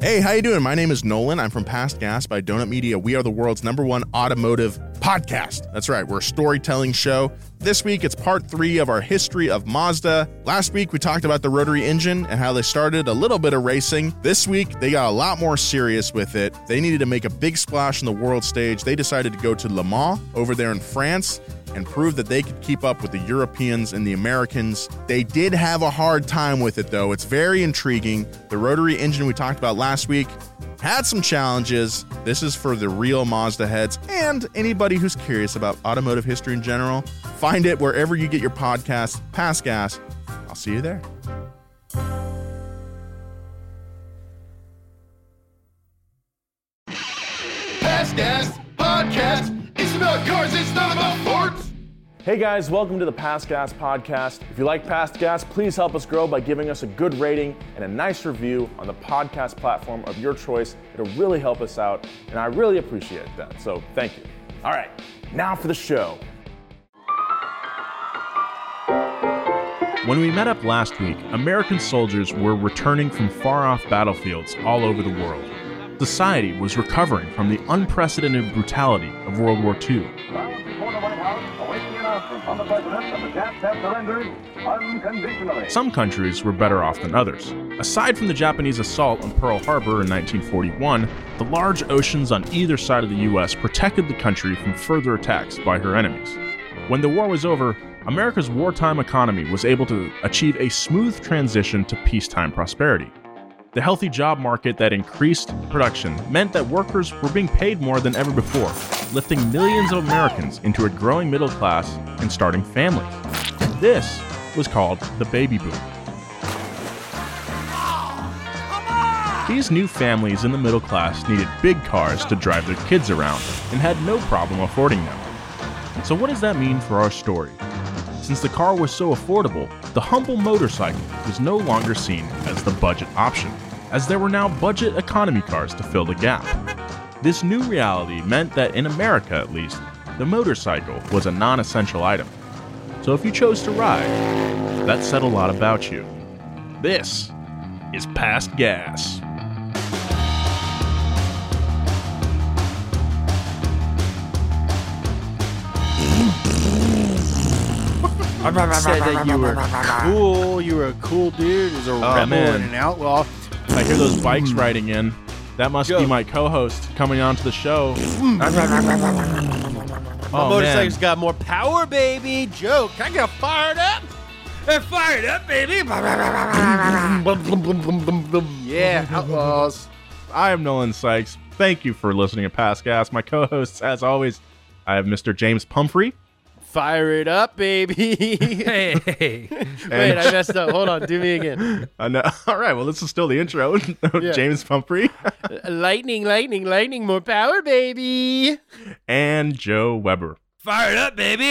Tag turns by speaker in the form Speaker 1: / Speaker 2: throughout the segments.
Speaker 1: Hey, how you doing? My name is Nolan. I'm from Past Gas by Donut Media. We are the world's number one automotive podcast. That's right, we're a storytelling show. This week, it's part three of our history of Mazda. Last week, we talked about the rotary engine and how they started a little bit of racing. This week, they got a lot more serious with it. They needed to make a big splash on the world stage. They decided to go to Le Mans over there in France and prove that they could keep up with the Europeans and the Americans. They did have a hard time with it, though. It's very intriguing. The rotary engine we talked about last week had some challenges. This is for the real Mazda heads and anybody who's curious about automotive history in general. Find it wherever you get your podcast, Past Gas. I'll see you there.
Speaker 2: Past Gas Podcast. It's about cars, it's not about forts.
Speaker 3: Hey guys, welcome to the Past Gas Podcast. If you like Past Gas, please help us grow by giving us a good rating and a nice review on the podcast platform of your choice. It'll really help us out, and I really appreciate that. So thank you. All right, now for the show.
Speaker 4: When we met up last week, American soldiers were returning from far off battlefields all over the world. Society was recovering from the unprecedented brutality of World War II. Some countries were better off than others. Aside from the Japanese assault on Pearl Harbor in 1941, the large oceans on either side of the US protected the country from further attacks by her enemies. When the war was over, America's wartime economy was able to achieve a smooth transition to peacetime prosperity. The healthy job market that increased production meant that workers were being paid more than ever before, lifting millions of Americans into a growing middle class and starting families. This was called the baby boom. These new families in the middle class needed big cars to drive their kids around and had no problem affording them. So, what does that mean for our story? Since the car was so affordable, the humble motorcycle was no longer seen as the budget option, as there were now budget economy cars to fill the gap. This new reality meant that in America at least, the motorcycle was a non essential item. So if you chose to ride, that said a lot about you. This is Past Gas.
Speaker 5: Said that you were cool. You were a cool dude. As a rebel
Speaker 4: man.
Speaker 5: and an outlaw.
Speaker 4: I hear those bikes riding in. That must be my co-host coming onto the show.
Speaker 5: My
Speaker 4: Oh,
Speaker 5: motorcycle's
Speaker 4: man.
Speaker 5: got more power, baby. Joke. Can I got fired up. I fired up, baby. yeah, outlaws.
Speaker 4: I am Nolan Sykes. Thank you for listening to Past Gas. My co-hosts, as always, I have Mr. James Pumphrey.
Speaker 5: Fire it up, baby.
Speaker 6: Hey,
Speaker 5: Wait, I messed up. Hold on. Do me again.
Speaker 4: Uh, no, all right, well, this is still the intro.
Speaker 5: Yeah.
Speaker 4: James Pumphrey
Speaker 5: lightning, lightning, lightning. More power, baby.
Speaker 4: and Joe Weber.
Speaker 6: fired up, baby.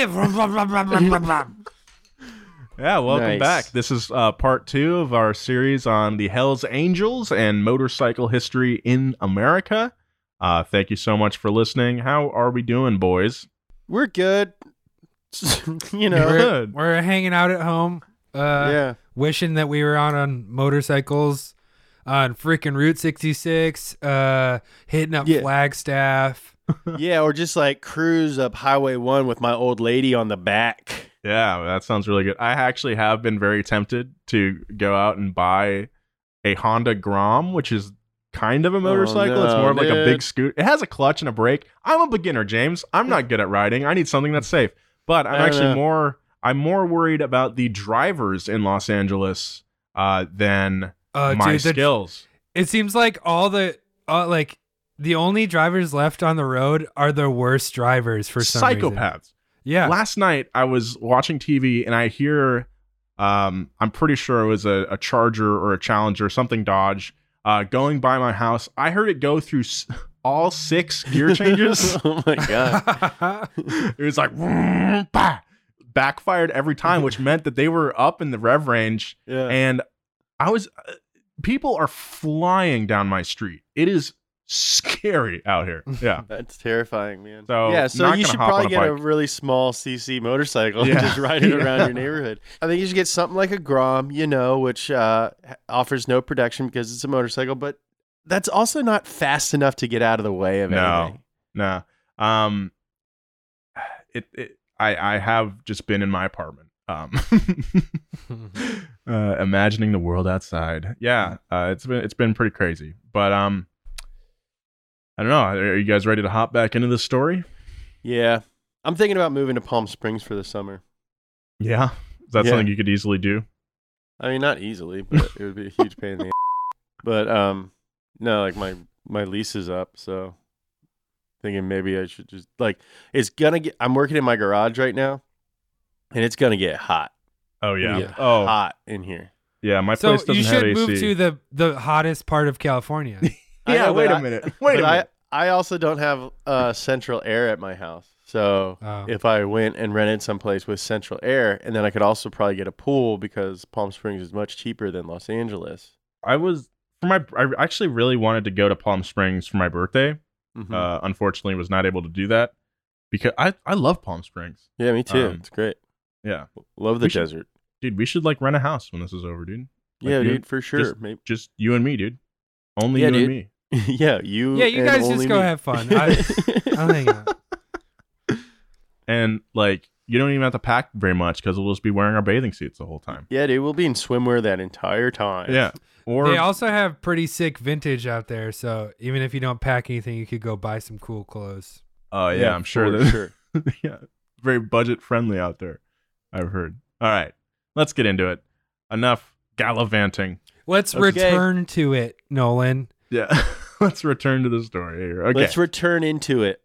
Speaker 4: Yeah, welcome
Speaker 5: Nice.
Speaker 4: back. This is uh, part two of our series on the Hells Angels and motorcycle history in America. Uh, thank you so much for listening. How are we doing, boys?
Speaker 5: We're good. you know.
Speaker 6: we're, we're hanging out at home, uh,
Speaker 5: yeah.
Speaker 6: wishing that we were out on motorcycles on freaking Route 66, uh, hitting up
Speaker 5: Yeah.
Speaker 6: Flagstaff.
Speaker 5: Yeah, or just like cruise up Highway 1 with my old lady on the back.
Speaker 4: Yeah, that sounds really good. I actually have been very tempted to go out and buy a Honda Grom, which is kind of a motorcycle. it's
Speaker 5: no,
Speaker 4: more of like a big scoot. It has a clutch and a brake. I'm a beginner, James. I'm not good at riding. I need something that's safe. But I'm actually
Speaker 5: know.
Speaker 4: more I'm more worried about the drivers in Los Angeles uh, than
Speaker 6: Uh,
Speaker 4: my
Speaker 6: dude, the-
Speaker 4: skills.
Speaker 6: it seems like all the, uh, like, the only drivers left on the road are the worst drivers for some reason.
Speaker 4: Psychopaths.
Speaker 6: Yeah.
Speaker 4: Last night I was watching TV and I hear um I'm pretty sure it was a, a Charger or a Challenger, something Dodge, uh going by my house. I heard it go through s- all six gear changes.
Speaker 5: oh my god.
Speaker 4: it was like bah, backfired every time, which meant that they were up in the rev range
Speaker 5: Yeah.
Speaker 4: and I was uh, people are flying down my street. It is scary out here. Yeah.
Speaker 5: That's terrifying, man.
Speaker 4: So,
Speaker 5: yeah, so you should probably
Speaker 4: a
Speaker 5: get a really small CC motorcycle
Speaker 4: Yeah.
Speaker 5: and just ride it around your neighborhood. I think you should get something like a Grom, you know, which uh, offers no protection because it's a motorcycle, but that's also not fast enough to get out of the way of
Speaker 4: No.
Speaker 5: anything.
Speaker 4: Nah. Um it, it I I have just been in my apartment. Um uh imagining the world outside. Yeah, uh it's been it's been pretty crazy. But um I don't know. Are you guys ready to hop back into this story?
Speaker 5: Yeah. I'm thinking about moving to Palm Springs for the summer.
Speaker 4: Yeah. Is that
Speaker 5: Yeah.
Speaker 4: something you could easily do?
Speaker 5: I mean, not easily, but it would be a huge pain in the ass. But um, no, like my my lease is up, so thinking maybe I should just like it's gonna get. I'm working in my garage right now, and it's gonna get hot.
Speaker 4: Oh yeah.
Speaker 5: Get
Speaker 4: Oh
Speaker 5: hot in here.
Speaker 4: yeah. My
Speaker 6: So
Speaker 4: place doesn't have AC.
Speaker 6: you should move to the the hottest part of California.
Speaker 4: Yeah.
Speaker 5: know,
Speaker 4: wait
Speaker 5: but
Speaker 4: a
Speaker 5: I-
Speaker 4: minute. Wait a minute.
Speaker 5: I I also don't have uh central air at my house, so
Speaker 6: Oh.
Speaker 5: if I went and rented someplace with central air, and then I could also probably get a pool because Palm Springs is much cheaper than Los Angeles.
Speaker 4: I was for my. I actually really wanted to go to Palm Springs for my birthday.
Speaker 5: Mhm.
Speaker 4: Uh, unfortunately, was not able to do that because I I love Palm Springs.
Speaker 5: yeah, me too.
Speaker 4: um,
Speaker 5: it's great.
Speaker 4: Yeah,
Speaker 5: Love the
Speaker 4: we should-
Speaker 5: desert.
Speaker 4: dude, we should like rent a house when this is over, dude. Like,
Speaker 5: yeah,
Speaker 4: you-
Speaker 5: dude, for sure.
Speaker 4: just-
Speaker 5: Maybe.
Speaker 4: Just you and me, dude. Only
Speaker 5: Yeah,
Speaker 4: you
Speaker 5: dude.
Speaker 4: and me.
Speaker 5: yeah, you.
Speaker 6: Yeah, you
Speaker 5: and
Speaker 6: guys just go
Speaker 5: me.
Speaker 6: have fun. I- I'll hang out.
Speaker 4: And like, you don't even have to pack very much because we'll just be wearing our bathing suits the whole time.
Speaker 5: yeah, dude, we'll be in swimwear that entire time.
Speaker 4: Yeah. Or
Speaker 6: They also have pretty sick vintage out there, so even if you don't pack anything, you could go buy some cool clothes.
Speaker 4: oh yeah, I'm sure
Speaker 5: for
Speaker 4: that
Speaker 5: sure.
Speaker 4: yeah, very budget friendly out there. I've heard. All right, let's get into it. Enough gallivanting.
Speaker 6: Let's
Speaker 5: Okay.
Speaker 6: return to it, Nolan.
Speaker 4: Yeah, let's return to the story here. Okay.
Speaker 5: Let's return into it.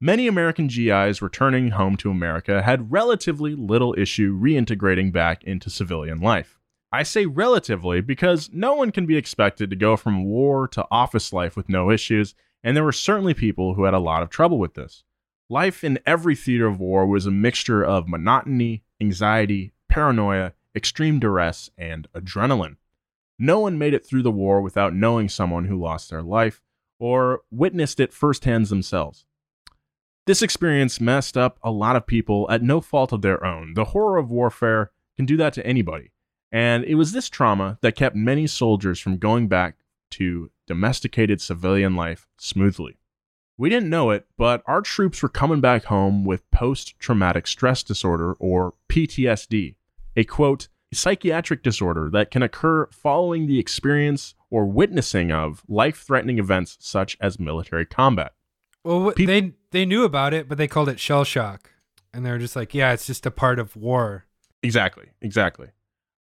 Speaker 4: Many American GIs returning home to America had relatively little issue reintegrating back into civilian life. I say relatively because no one can be expected to go from war to office life with no issues, and there were certainly people who had a lot of trouble with this. Life in every theater of war was a mixture of monotony, anxiety, paranoia, extreme duress, and adrenaline. No one made it through the war without knowing someone who lost their life or witnessed it firsthand themselves. This experience messed up a lot of people at no fault of their own. The horror of warfare can do that to anybody. And it was this trauma that kept many soldiers from going back to domesticated civilian life smoothly. We didn't know it, but our troops were coming back home with post traumatic stress disorder, or PTSD, a quote, psychiatric disorder that can occur following the experience or witnessing of life threatening events such as military combat.
Speaker 6: Well,
Speaker 4: Peop-
Speaker 6: they they knew about it, but they called it shell shock, and they were just like, "Yeah, it's just a part of war."
Speaker 4: Exactly, exactly.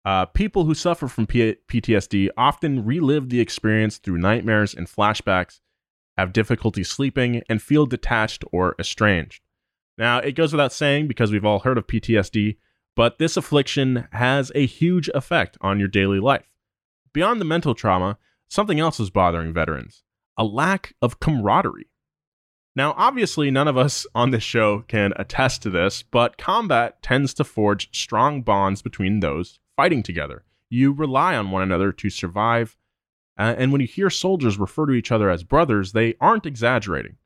Speaker 4: Uh, people who suffer from P- PTSD often relive the experience through nightmares and flashbacks, have difficulty sleeping, and feel detached or estranged. Now, it goes without saying because we've all heard of PTSD, but this affliction has a huge effect on your daily life. Beyond the mental trauma, something else is bothering veterans a lack of camaraderie. Now, obviously, none of us on this show can attest to this, but combat tends to forge strong bonds between those fighting together. You rely on one another to survive, uh, and when you hear soldiers refer to each other as brothers, they aren't exaggerating.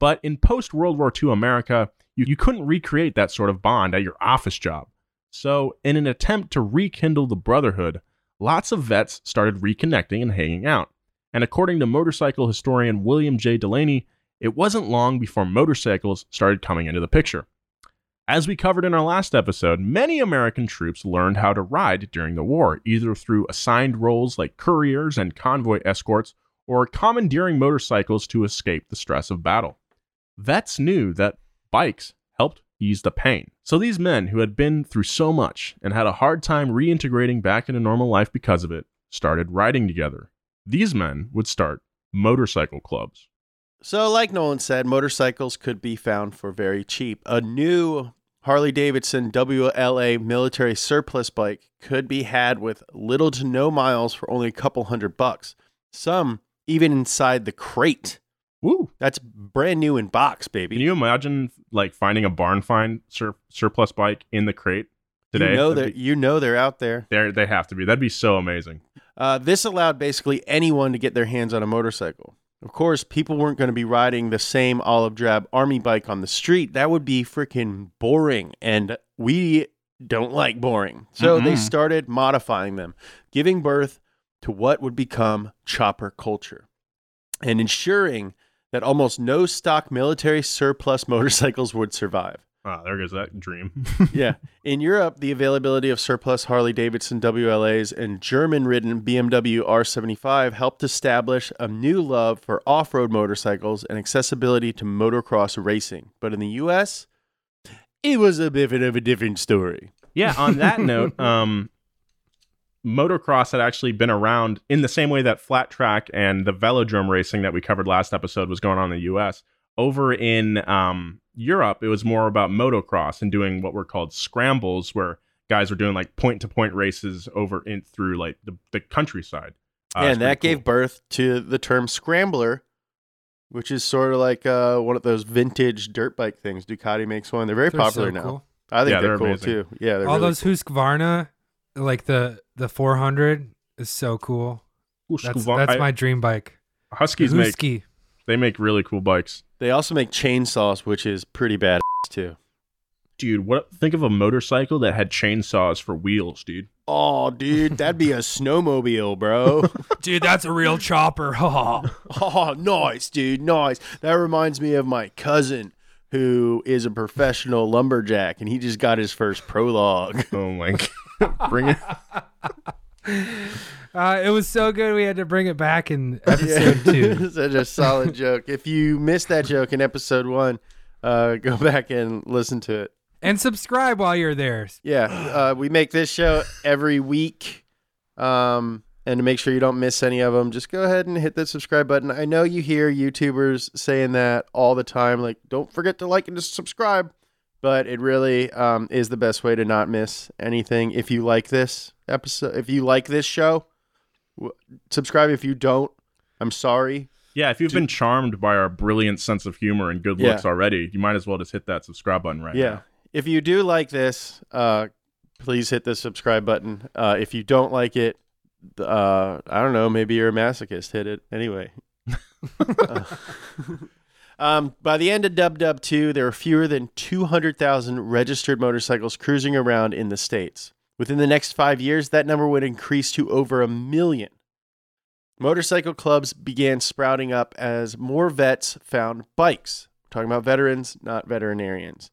Speaker 4: But in post World War II America, you, you couldn't recreate that sort of bond at your office job. So, in an attempt to rekindle the brotherhood, lots of vets started reconnecting and hanging out. And according to motorcycle historian William J. Delaney, it wasn't long before motorcycles started coming into the picture. As we covered in our last episode, many American troops learned how to ride during the war, either through assigned roles like couriers and convoy escorts, or commandeering motorcycles to escape the stress of battle. Vets knew that bikes helped ease the pain. So these men who had been through so much and had a hard time reintegrating back into normal life because of it started riding together. These men would start motorcycle clubs.
Speaker 5: So, like Nolan said, motorcycles could be found for very cheap. A new Harley Davidson WLA military surplus bike could be had with little to no miles for only a couple hundred bucks. Some even inside the crate.
Speaker 4: Woo!
Speaker 5: That's brand new in box, baby.
Speaker 4: Can you imagine like finding a barn find sur- surplus bike in the crate today?
Speaker 5: You know
Speaker 4: be-
Speaker 5: you know they're out there.
Speaker 4: They're, they have to be. That'd be so amazing.
Speaker 5: Uh, this allowed basically anyone to get their hands on a motorcycle. Of course, people weren't going to be riding the same olive drab army bike on the street. That would be freaking boring, and we don't like boring. So they
Speaker 4: Mm-mm.
Speaker 5: started modifying them, giving birth to what would become chopper culture. and ensuring that almost no stock military surplus motorcycles would survive.
Speaker 4: Ah, there goes that dream.
Speaker 5: yeah. In Europe, the availability of surplus Harley Davidson WLAs and German ridden BMW R75 helped establish a new love for off road motorcycles and accessibility to motocross racing. But in the US, it was a bit of a different story.
Speaker 4: yeah. On that note, um, motocross had actually been around in the same way that flat track and the velodrome racing that we covered last episode was going on in the U.S. Over in um, Europe, it was more about motocross and doing what were called scrambles, where guys were doing like point to point races over in through like the, the countryside. Uh,
Speaker 5: and that
Speaker 4: pretty
Speaker 5: gave birth to the term scrambler, which is sort of like uh, one of those vintage dirt bike things. Ducati makes one. They're very
Speaker 6: They're
Speaker 5: popular
Speaker 6: so
Speaker 5: now.
Speaker 6: cool.
Speaker 5: I think
Speaker 4: Yeah,
Speaker 5: they're,
Speaker 4: they're
Speaker 5: cool
Speaker 4: amazing.
Speaker 5: too. Yeah, they're
Speaker 6: All
Speaker 5: really
Speaker 6: those Husqvarna, like the the 400 is so cool.
Speaker 4: cool.
Speaker 6: That's
Speaker 4: Husqvarna-
Speaker 6: that's my dream bike.
Speaker 4: Huskies make
Speaker 6: Husky.
Speaker 4: They make really cool bikes.
Speaker 5: They also make chainsaws, which is pretty bad too.
Speaker 4: Dude, what think of a motorcycle that had chainsaws for wheels, dude?
Speaker 5: Oh, dude, that'd be a snowmobile, bro.
Speaker 6: Dude, that's a real chopper.
Speaker 5: oh, nice, dude, nice. That reminds me of my cousin who is a professional lumberjack, and he just got his first prologue.
Speaker 4: Oh my god. Bring it.
Speaker 6: Uh, it was so good we had to bring it back in episode two.
Speaker 5: Such a solid joke. If you missed that joke in episode one, uh, go back and listen to it.
Speaker 6: And subscribe while you're there.
Speaker 5: Yeah, uh, we make this show every week. Um, and to make sure you don't miss any of them, just go ahead and hit the subscribe button. I know you hear YouTubers saying that all the time, like, don't forget to like and to subscribe. But it really um, is the best way to not miss anything. If you like this episode, if you like this show, subscribe. If you don't, I'm sorry.
Speaker 4: Yeah, if you've been charmed by our brilliant sense of humor and good
Speaker 5: Yeah.
Speaker 4: looks already, you might as well just hit that subscribe button right
Speaker 5: yeah.
Speaker 4: now.
Speaker 5: If you do like this, uh, please hit the subscribe button. Uh, if you don't like it, uh, I don't know, maybe you're a masochist. Hit it anyway. Uh, um, by the end of Dub Dub 2, there were fewer than 200,000 registered motorcycles cruising around in the States. Within the next five years, that number would increase to over a million. Motorcycle clubs began sprouting up as more vets found bikes. We're talking about veterans, not veterinarians.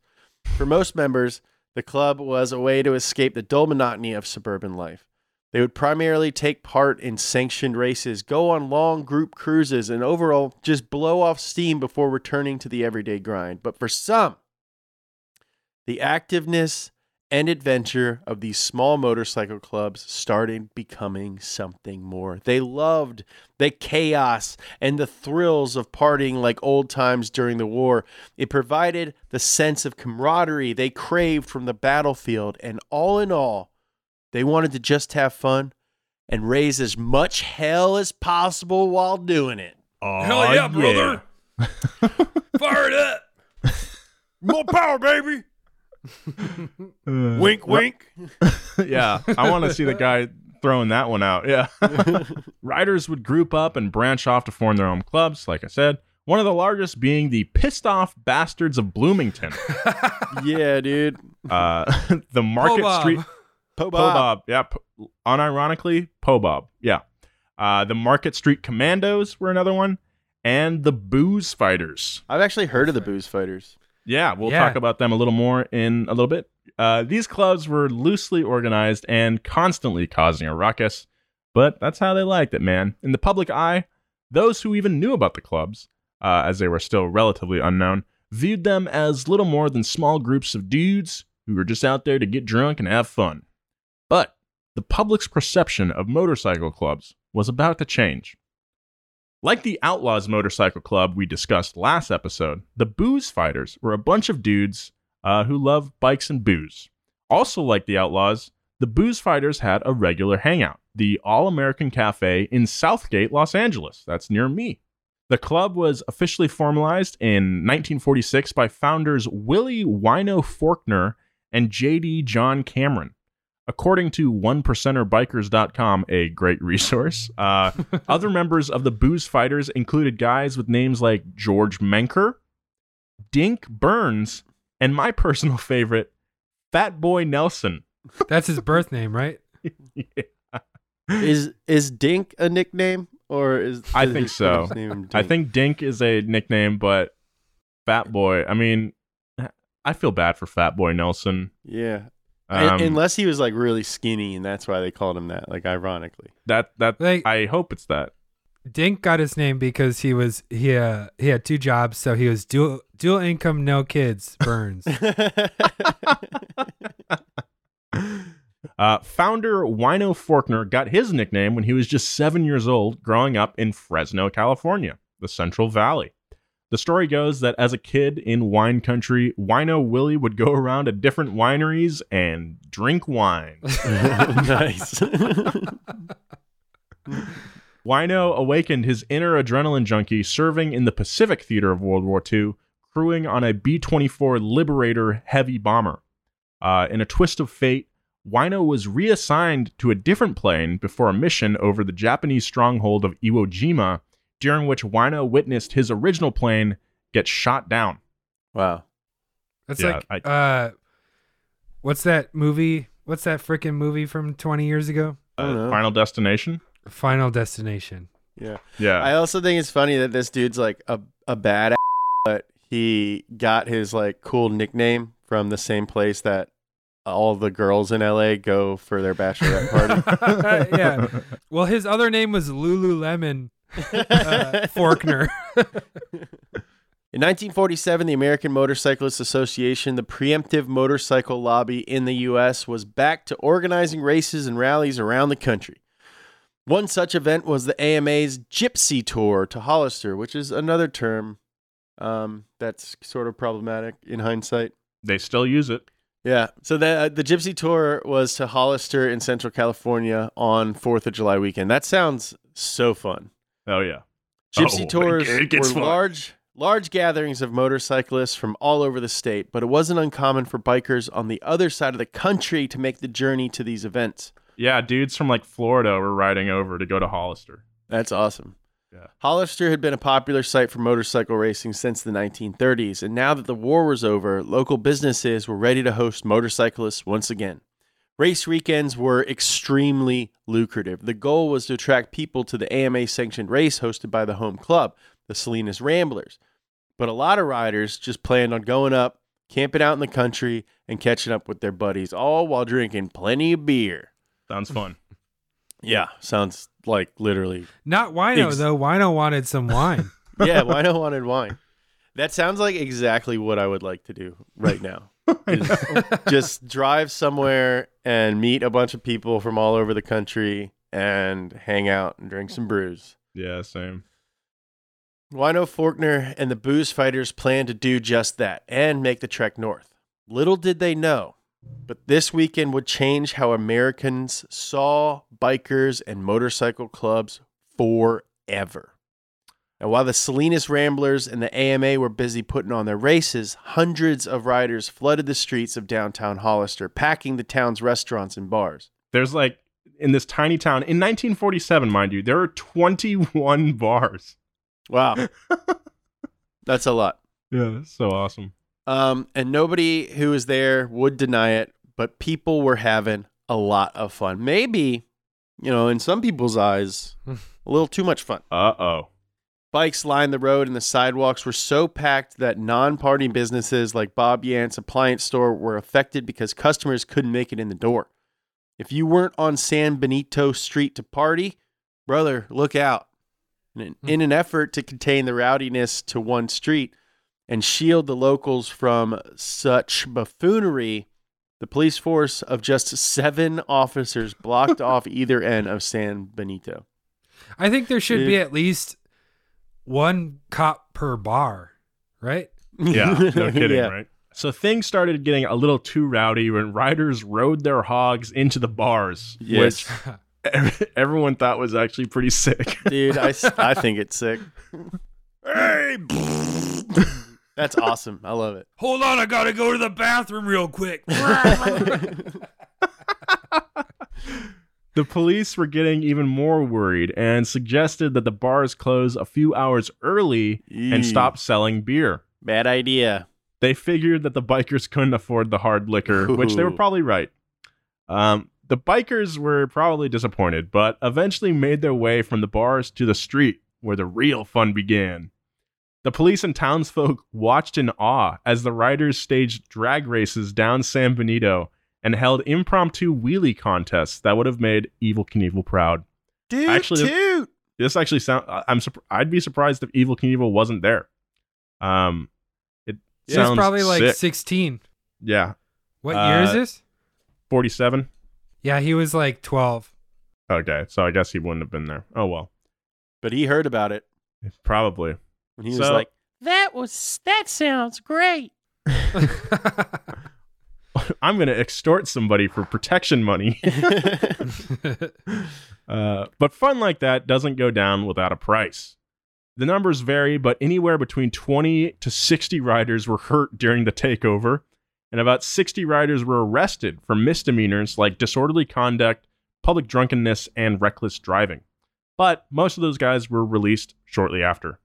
Speaker 5: For most members, the club was a way to escape the dull monotony of suburban life. They would primarily take part in sanctioned races, go on long group cruises, and overall just blow off steam before returning to the everyday grind. But for some, the activeness and adventure of these small motorcycle clubs started becoming something more. They loved the chaos and the thrills of partying like old times during the war. It provided the sense of camaraderie they craved from the battlefield. And all in all, they wanted to just have fun and raise as much hell as possible while doing it.
Speaker 6: Hell yeah, brother. Fire it up.
Speaker 5: More power, baby. wink, wink.
Speaker 4: yeah, I want to see the guy throwing that one out. Yeah. Riders would group up and branch off to form their own clubs, like I said. One of the largest being the Pissed Off Bastards of Bloomington.
Speaker 5: yeah, dude.
Speaker 4: Uh, the Market
Speaker 6: Bob.
Speaker 4: Street
Speaker 5: Po
Speaker 4: Po Bob. Yeah. P- unironically, Po Bob. Yeah. Uh, the Market Street Commandos were another one. And the Booze Fighters.
Speaker 5: I've actually heard of the booze fighters.
Speaker 4: Yeah, we'll
Speaker 6: Yeah.
Speaker 4: talk about them a little more in a little bit. Uh, these clubs were loosely organized and constantly causing a ruckus, but that's how they liked it, man. In the public eye, those who even knew about the clubs, uh, as they were still relatively unknown, viewed them as little more than small groups of dudes who were just out there to get drunk and have fun. But the public's perception of motorcycle clubs was about to change. Like the Outlaws Motorcycle Club we discussed last episode, the Booze Fighters were a bunch of dudes uh, who love bikes and booze. Also, like the Outlaws, the Booze Fighters had a regular hangout, the All American Cafe in Southgate, Los Angeles. That's near me. The club was officially formalized in 1946 by founders Willie Wino Forkner and J.D. John Cameron. According to onepercenterbikers.com, a great resource, uh, other members of the Booze Fighters included guys with names like George Menker, Dink Burns, and my personal favorite, Fat Boy Nelson.
Speaker 6: That's his birth name, right? yeah.
Speaker 5: Is is Dink a nickname? or is
Speaker 4: I think so. I think Dink is a nickname, but Fat Boy. I mean, I feel bad for Fat Boy Nelson.
Speaker 5: yeah. Un-
Speaker 4: Um,
Speaker 5: Unless he was like really skinny, and that's why they called him that. Like ironically.
Speaker 4: that that
Speaker 6: Like-
Speaker 4: I hope it's that.
Speaker 6: Dink got his name because he was he uh, he had two jobs, so he was dual dual income, no kids. Burns.
Speaker 4: Uh, founder Wino Forkner got his nickname when he was just seven years old, growing up in Fresno, California, the Central Valley. The story goes that as a kid in wine country, Wino Willie would go around at different wineries and drink wine.
Speaker 5: nice.
Speaker 4: Wino awakened his inner adrenaline junkie serving in the Pacific Theater of World War II, crewing on a B 24 Liberator heavy bomber. Uh, in a twist of fate, Wino was reassigned to a different plane before a mission over the Japanese stronghold of Iwo Jima, during which Wino witnessed his original plane get shot down.
Speaker 5: wow.
Speaker 6: That's
Speaker 4: Yeah,
Speaker 6: like uh, what's that movie? What's that freaking movie from twenty years ago?
Speaker 5: I don't know.
Speaker 4: Uh, Final Destination?
Speaker 6: Final Destination.
Speaker 5: Yeah.
Speaker 4: Yeah.
Speaker 5: I also think it's funny that this dude's like a a bad, but he got his like cool nickname from the same place that all the girls in LA go for their bachelorette party.
Speaker 6: yeah. Well, his other name was Lululemon uh, Forkner.
Speaker 5: In 1947, the American Motorcyclists Association, the preemptive motorcycle lobby in the U.S., was back to organizing races and rallies around the country. One such event was the AMA's Gypsy Tour to Hollister, which is another term um, that's sort of problematic in hindsight.
Speaker 4: they still use it.
Speaker 5: Yeah. So the uh, the Gypsy Tour was to Hollister in Central California on Fourth of July weekend. That sounds so fun.
Speaker 4: Oh, yeah.
Speaker 5: Gypsy
Speaker 4: Oh,
Speaker 5: tours
Speaker 4: it
Speaker 5: were
Speaker 4: fun.
Speaker 5: large large gatherings of motorcyclists from all over the state, but it wasn't uncommon for bikers on the other side of the country to make the journey to these events.
Speaker 4: Yeah, dudes from like Florida were riding over to go to Hollister.
Speaker 5: That's awesome.
Speaker 4: Yeah.
Speaker 5: Hollister had been a popular site for motorcycle racing since the 1930s, and now that the war was over, local businesses were ready to host motorcyclists once again. Race weekends were extremely lucrative. The goal was to attract people to the AMA sanctioned race hosted by the home club, the Salinas Ramblers. But a lot of riders just planned on going up, camping out in the country, and catching up with their buddies, all while drinking plenty of beer.
Speaker 4: Sounds fun.
Speaker 5: Yeah, sounds like literally
Speaker 6: Not Wino
Speaker 5: Ex-
Speaker 6: though. Wino wanted some wine.
Speaker 5: yeah, Wino wanted wine. That sounds like exactly what I would like to do right now. just drive somewhere and meet a bunch of people from all over the country and hang out and drink some brews.
Speaker 4: yeah, same.
Speaker 5: Wino Forkner and the booze fighters planned to do just that and make the trek north. Little did they know, but this weekend would change how Americans saw bikers and motorcycle clubs forever. And while the Salinas Ramblers and the AMA were busy putting on their races, hundreds of riders flooded the streets of downtown Hollister, packing the town's restaurants and bars.
Speaker 4: There's like in this tiny town in 1947, mind you, there are 21 bars.
Speaker 5: Wow. That's a lot.
Speaker 4: Yeah, that's so awesome.
Speaker 5: Um, and nobody who was there would deny it, but people were having a lot of fun. Maybe, you know, in some people's eyes, a little too much fun.
Speaker 4: Uh oh.
Speaker 5: Bikes lined the road and the sidewalks were so packed that non party businesses like Bob Yant's appliance store were affected because customers couldn't make it in the door. If you weren't on San Benito Street to party, brother, look out. In, hmm. in an effort to contain the rowdiness to one street and shield the locals from such buffoonery, the police force of just seven officers blocked off either end of San Benito.
Speaker 6: I think there should be at least one cop per bar, right?
Speaker 4: Yeah, no kidding,
Speaker 5: Yeah.
Speaker 4: right? So things started getting a little too rowdy when riders rode their hogs into the bars,
Speaker 5: Yes.
Speaker 4: which everyone thought was actually pretty sick.
Speaker 5: Dude, I think it's sick. hey! That's awesome. I love it.
Speaker 6: Hold on, I gotta go to the bathroom real quick.
Speaker 4: The police were getting even more worried and suggested that the bars close a few hours early and stop selling beer.
Speaker 5: Bad idea.
Speaker 4: They figured that the bikers couldn't afford the hard liquor, which they were probably right. Um, The bikers were probably disappointed, but eventually made their way from the bars to the street where the real fun began. The police and townsfolk watched in awe as the riders staged drag races down San Benito and held impromptu wheelie contests that would have made Evel Knievel proud.
Speaker 5: Dude,
Speaker 4: Actually,
Speaker 5: toot.
Speaker 4: This actually sound I'm I'd be surprised if Evel Knievel wasn't there. Um it
Speaker 6: He was
Speaker 4: sounds
Speaker 6: probably like
Speaker 4: sick.
Speaker 6: 16.
Speaker 4: Yeah,
Speaker 6: What year is
Speaker 4: Uh,
Speaker 6: this?
Speaker 4: 47.
Speaker 6: Yeah, he was like 12.
Speaker 4: Okay, so I guess he wouldn't have been there. Oh well,
Speaker 5: But he heard about it.
Speaker 4: probably.
Speaker 5: And he was like, that was, that sounds great.
Speaker 4: I'm going to extort somebody for protection money. Uh, but fun like that doesn't go down without a price. The numbers vary, but anywhere between 20 to 60 riders were hurt during the takeover, and about 60 riders were arrested for misdemeanors like disorderly conduct, public drunkenness, and reckless driving. But most of those guys were released shortly after.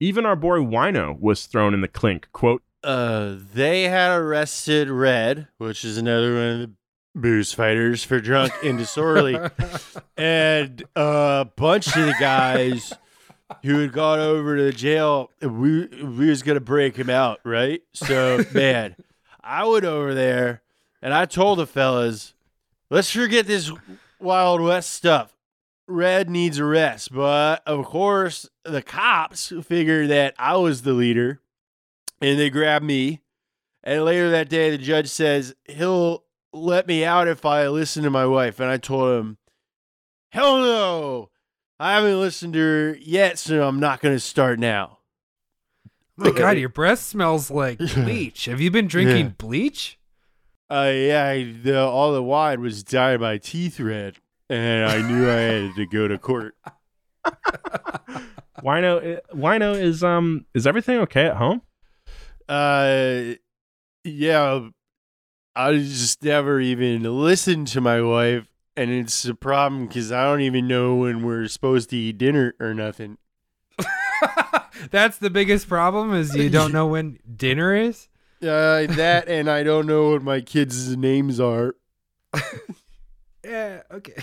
Speaker 4: Even our boy Wino was thrown in the clink. Quote,
Speaker 5: Uh, they had arrested Red, which is another one of the booze fighters for drunk and disorderly, and a bunch of the guys who had gone over to the jail. We we was gonna break him out, right? So man, I went over there and I told the fellas, let's forget this Wild West stuff. Red needs arrest, but of course the cops figured that I was the leader and they grabbed me. And later that day, the judge says he'll let me out if I listen to my wife. And I told him, hell no, I haven't listened to her yet, so I'm not going to start now.
Speaker 6: my God, your breath smells like bleach. Have you been drinking
Speaker 5: Yeah.
Speaker 6: bleach?
Speaker 5: Uh, yeah, I, the, all the wine was dyeing my teeth red, and I knew I had to go to court.
Speaker 4: Wino, Wino is um is everything okay at home?
Speaker 5: Uh, yeah, I just never even listened to my wife, and it's a problem because I don't even know when we're supposed to eat dinner or nothing.
Speaker 6: That's the biggest problem is you don't know when dinner is.
Speaker 5: Uh, that and I don't know what my kids' names are.
Speaker 6: Yeah, okay.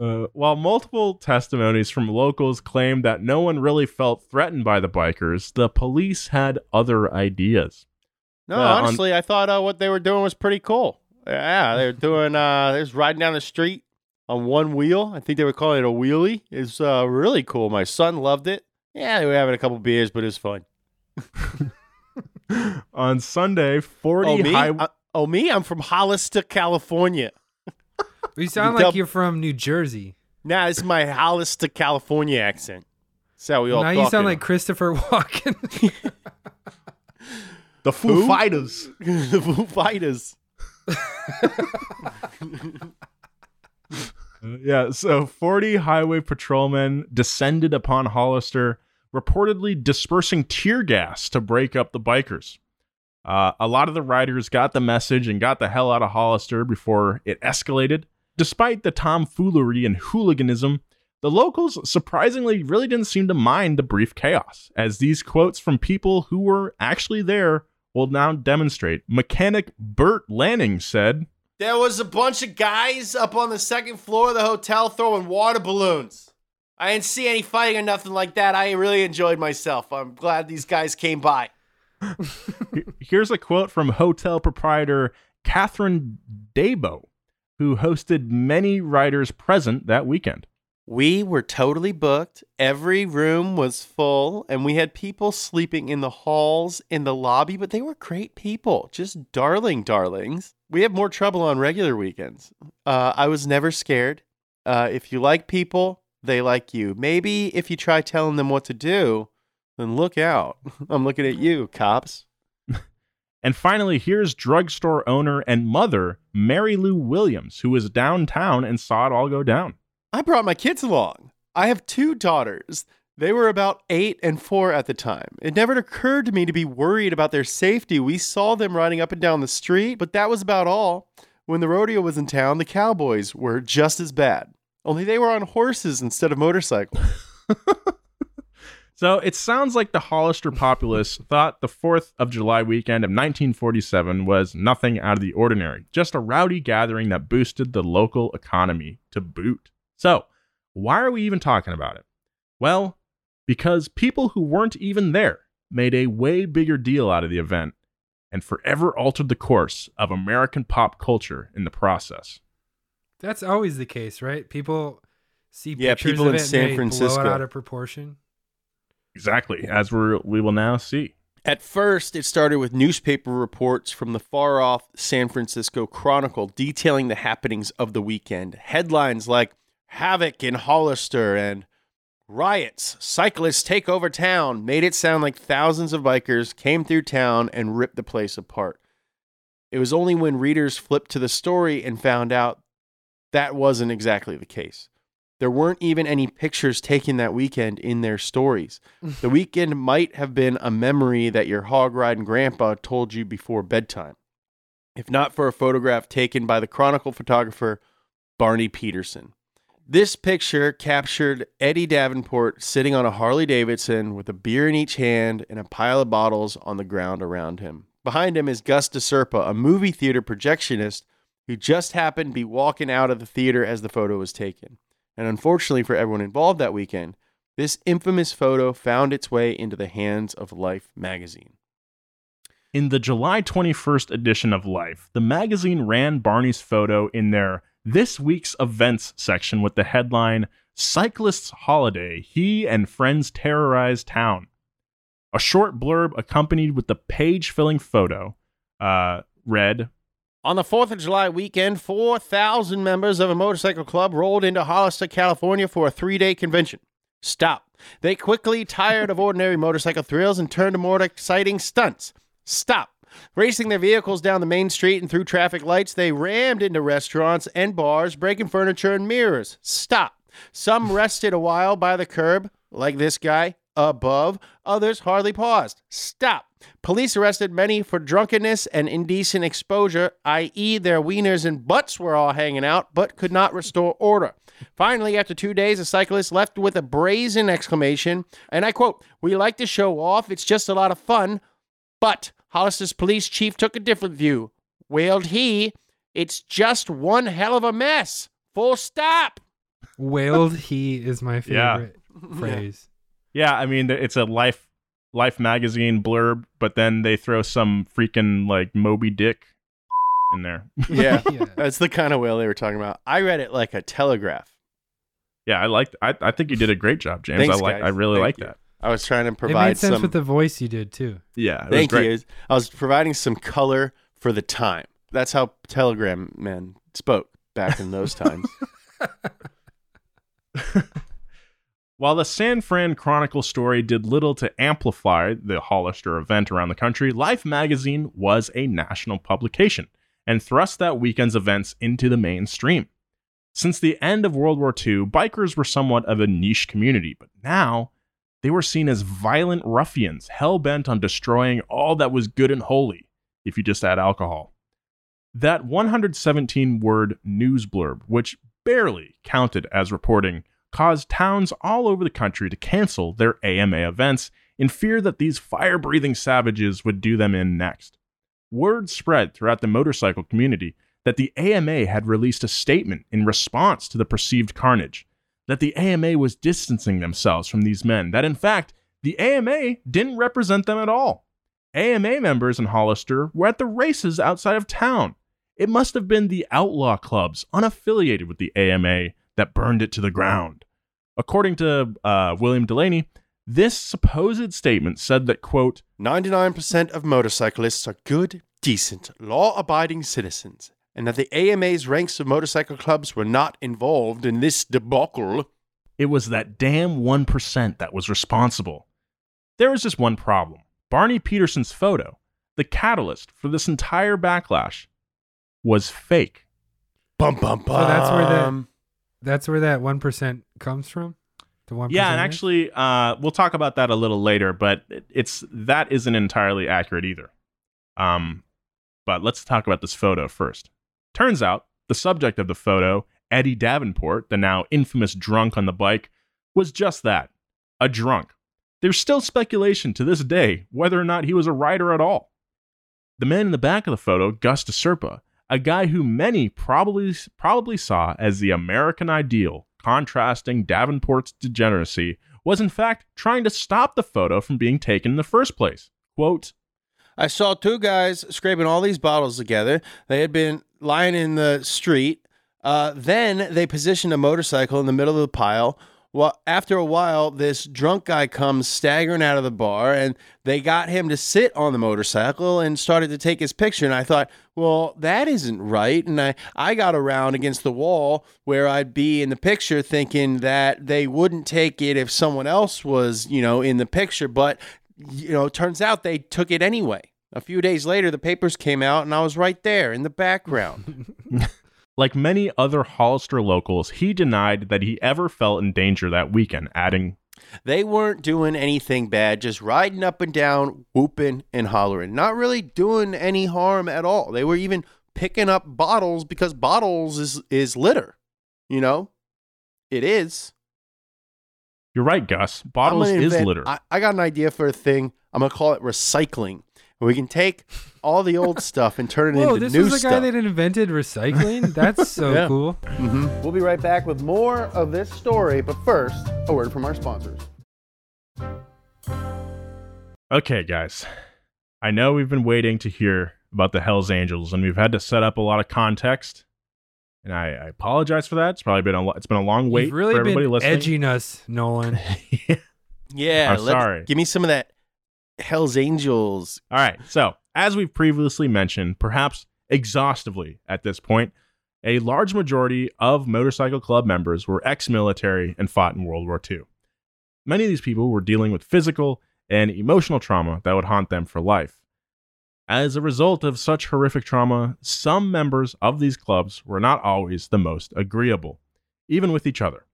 Speaker 4: Uh, while multiple testimonies from locals claimed that no one really felt threatened by the bikers, the police had other ideas.
Speaker 5: No,
Speaker 4: Uh, on-
Speaker 5: honestly, I thought uh, what they were doing was pretty cool. Yeah, they were doing. Uh, they was riding down the street on one wheel. I think they were calling it a wheelie. It's uh, really cool. My son loved it. Yeah, they were having a couple beers, but it was fun.
Speaker 4: On Sunday, 40
Speaker 5: Oh me?
Speaker 4: high-
Speaker 5: Uh, oh me? I'm from Hollister, California.
Speaker 6: You sound
Speaker 5: can
Speaker 6: like
Speaker 5: tell-
Speaker 6: you're from New Jersey.
Speaker 5: Nah, this is my Hollister, California accent. That's how we all
Speaker 6: now you sound like Christopher Walken.
Speaker 4: the Foo
Speaker 5: Who?
Speaker 4: Fighters.
Speaker 5: the Foo Fighters.
Speaker 4: Yeah, so 40 highway patrolmen descended upon Hollister, reportedly dispersing tear gas to break up the bikers. Uh, a lot of the riders got the message and got the hell out of Hollister before it escalated. Despite the tomfoolery and hooliganism, the locals surprisingly really didn't seem to mind the brief chaos, as these quotes from people who were actually there will now demonstrate. Mechanic Bert Lanning said,
Speaker 5: There was a bunch of guys up on the second floor of the hotel throwing water balloons. I didn't see any fighting or nothing like that. I really enjoyed myself. I'm glad these guys came by.
Speaker 4: Here's a quote from hotel proprietor Catherine Dabo, who hosted many writers present that weekend.
Speaker 5: We were totally booked. Every room was full, and we had people sleeping in the halls, in the lobby, but they were great people. Just darling darlings. We have more trouble on regular weekends. Uh, I was never scared. Uh, if you like people, they like you. Maybe if you try telling them what to do, then look out. I'm looking at you, cops.
Speaker 4: And finally, here's drugstore owner and mother Mary Lou Williams, who was downtown and saw it all go down.
Speaker 5: I brought my kids along. I have two daughters. They were about eight and four at the time. It never occurred to me to be worried about their safety. We saw them riding up and down the street, but that was about all. When the rodeo was in town, the cowboys were just as bad. Only they were on horses instead of motorcycles.
Speaker 4: So it sounds like the Hollister populace thought the 4th of July weekend of 1947 was nothing out of the ordinary, just a rowdy gathering that boosted the local economy to boot. So, why are we even talking about it? Well, because people who weren't even there made a way bigger deal out of the event and forever altered the course of American pop culture in the process.
Speaker 6: That's always the case, right? People see
Speaker 5: Yeah, people
Speaker 6: of
Speaker 5: in
Speaker 6: it
Speaker 5: San
Speaker 6: and they blow
Speaker 5: Francisco.
Speaker 6: it out of proportion.
Speaker 4: Exactly, as we we will now see.
Speaker 5: At first, it started with newspaper reports from the far off San Francisco Chronicle detailing the happenings of the weekend. Headlines like Havoc in Hollister and Riots, Cyclists Take Over Town made it sound like thousands of bikers came through town and ripped the place apart. It was only when readers flipped to the story and found out that wasn't exactly the case. There weren't even any pictures taken that weekend in their stories. The weekend might have been a memory that your hog riding grandpa told you before bedtime, if not for a photograph taken by the Chronicle photographer Barney Peterson. This picture captured Eddie Davenport sitting on a Harley Davidson with a beer in each hand and a pile of bottles on the ground around him. Behind him is Gus DeSerpa, a movie theater projectionist who just happened to be walking out of the theater as the photo was taken. And unfortunately for everyone involved that weekend, this infamous photo found its way into the hands of Life magazine.
Speaker 4: In the July 21st edition of Life, the magazine ran Barney's photo in their This Week's Events section with the headline Cyclist's Holiday He and Friends Terrorize Town. A short blurb accompanied with the page filling photo uh, read
Speaker 5: On the 4th of July weekend, 4,000 members of a motorcycle club rolled into Hollister, California for a three day convention. Stop. They quickly tired of ordinary motorcycle thrills and turned to more exciting stunts. Stop. Racing their vehicles down the main street and through traffic lights, they rammed into restaurants and bars, breaking furniture and mirrors. Stop. Some rested a while by the curb, like this guy, above. Others hardly paused. Stop. Police arrested many for drunkenness and indecent exposure, i.e., their wieners and butts were all hanging out, but could not restore order. Finally, after two days, a cyclist left with a brazen exclamation, and I quote, We like to show off, it's just a lot of fun, but Hollister's police chief took a different view. Wailed he, It's just one hell of a mess. Full stop.
Speaker 6: Wailed he is my
Speaker 4: Yeah.
Speaker 6: favorite phrase.
Speaker 4: Yeah, I mean it's a Life Life magazine blurb, but then they throw some freaking like Moby Dick in there.
Speaker 5: Yeah,
Speaker 6: Yeah.
Speaker 5: that's the kind of whale they were talking about. I read it like a telegraph.
Speaker 4: Yeah, I liked. I, I think you did a great job, James.
Speaker 5: Thanks,
Speaker 4: I like.
Speaker 5: guys.
Speaker 4: I really like that.
Speaker 5: I was trying to
Speaker 6: It
Speaker 5: provide
Speaker 6: made sense
Speaker 5: some.
Speaker 6: with the voice you did too.
Speaker 4: Yeah, it
Speaker 5: Thank
Speaker 4: was great.
Speaker 5: you. I was providing some color for the time. That's how Telegram men spoke back in those times.
Speaker 4: While the San Fran Chronicle story did little to amplify the Hollister event around the country, Life magazine was a national publication and thrust that weekend's events into the mainstream. Since the end of World War II, bikers were somewhat of a niche community, but now they were seen as violent ruffians hell bent on destroying all that was good and holy, if you just add alcohol. That 117 word news blurb, which barely counted as reporting, caused towns all over the country to cancel their AMA events in fear that these fire breathing savages would do them in next. Word spread throughout the motorcycle community that the AMA had released a statement in response to the perceived carnage, that the AMA was distancing themselves from these men, that in fact, the AMA didn't represent them at all. AMA members in Hollister were at the races outside of town. It must have been the outlaw clubs unaffiliated with the AMA that burned it to the ground. According to uh, William Delaney, this supposed statement said that, quote,
Speaker 5: 99% of motorcyclists are good, decent, law abiding citizens, and that the AMA's ranks of motorcycle clubs were not involved in this debacle.
Speaker 4: it was that damn 1% that was responsible. There was just one problem. Barney Peterson's photo, the catalyst for this entire backlash, was fake.
Speaker 5: Bum, bum, bum.
Speaker 6: So that's where the that's where that one percent comes from. The one.
Speaker 4: Yeah, and actually, uh, we'll talk about that a little later, but it's that isn't entirely accurate either. Um, but let's talk about this photo first. Turns out the subject of the photo, Eddie Davenport, the now infamous drunk on the bike, was just that a drunk. There's still speculation to this day whether or not he was a rider at all. The man in the back of the photo, Gus DeSerpa, a guy who many probably probably saw as the American ideal, contrasting Davenport's degeneracy, was in fact trying to stop the photo from being taken in the first place. Quote,
Speaker 5: I saw two guys scraping all these bottles together. They had been lying in the street. Uh, then they positioned a motorcycle in the middle of the pile. Well, after a while, this drunk guy comes staggering out of the bar, and they got him to sit on the motorcycle and started to take his picture. And I thought, well, that isn't right. And I, I got around against the wall where I'd be in the picture, thinking that they wouldn't take it if someone else was, you know, in the picture. But you know, turns out they took it anyway. A few days later, the papers came out, and I was right there in the background.
Speaker 4: Like many other Hollister locals, he denied that he ever felt in danger that weekend, adding,
Speaker 5: they weren't doing anything bad, just riding up and down, whooping and hollering, not really doing any harm at all. They were even picking up bottles because bottles is is litter. You know, it is.
Speaker 4: You're right, Gus. Bottles
Speaker 5: I'm
Speaker 4: is
Speaker 5: invent-
Speaker 4: litter.
Speaker 5: I, I got an idea for a thing. I'm gonna call it recycling. We can take all the old stuff and turn it
Speaker 6: Whoa,
Speaker 5: into new stuff.
Speaker 6: Oh, this
Speaker 5: new
Speaker 6: was the guy that invented recycling? That's so
Speaker 5: Yeah.
Speaker 6: cool. Mm-hmm.
Speaker 7: We'll be right back with more of this story, but first, a word from our sponsors.
Speaker 4: Okay, guys. I know we've been waiting to hear about the Hells Angels, and we've had to set up a lot of context. And I, I apologize for that. It's probably been a lo- it's been a long wait
Speaker 6: You've really
Speaker 4: for everybody
Speaker 6: been
Speaker 4: listening.
Speaker 6: edging us, Nolan.
Speaker 5: yeah,
Speaker 4: I'm sorry.
Speaker 5: Give me some of that Hell's Angels.
Speaker 4: All right. So, as we've previously mentioned, perhaps exhaustively at this point, a large majority of motorcycle club members were ex military and fought in World War II. Many of these people were dealing with physical and emotional trauma that would haunt them for life. As a result of such horrific trauma, some members of these clubs were not always the most agreeable, even with each other.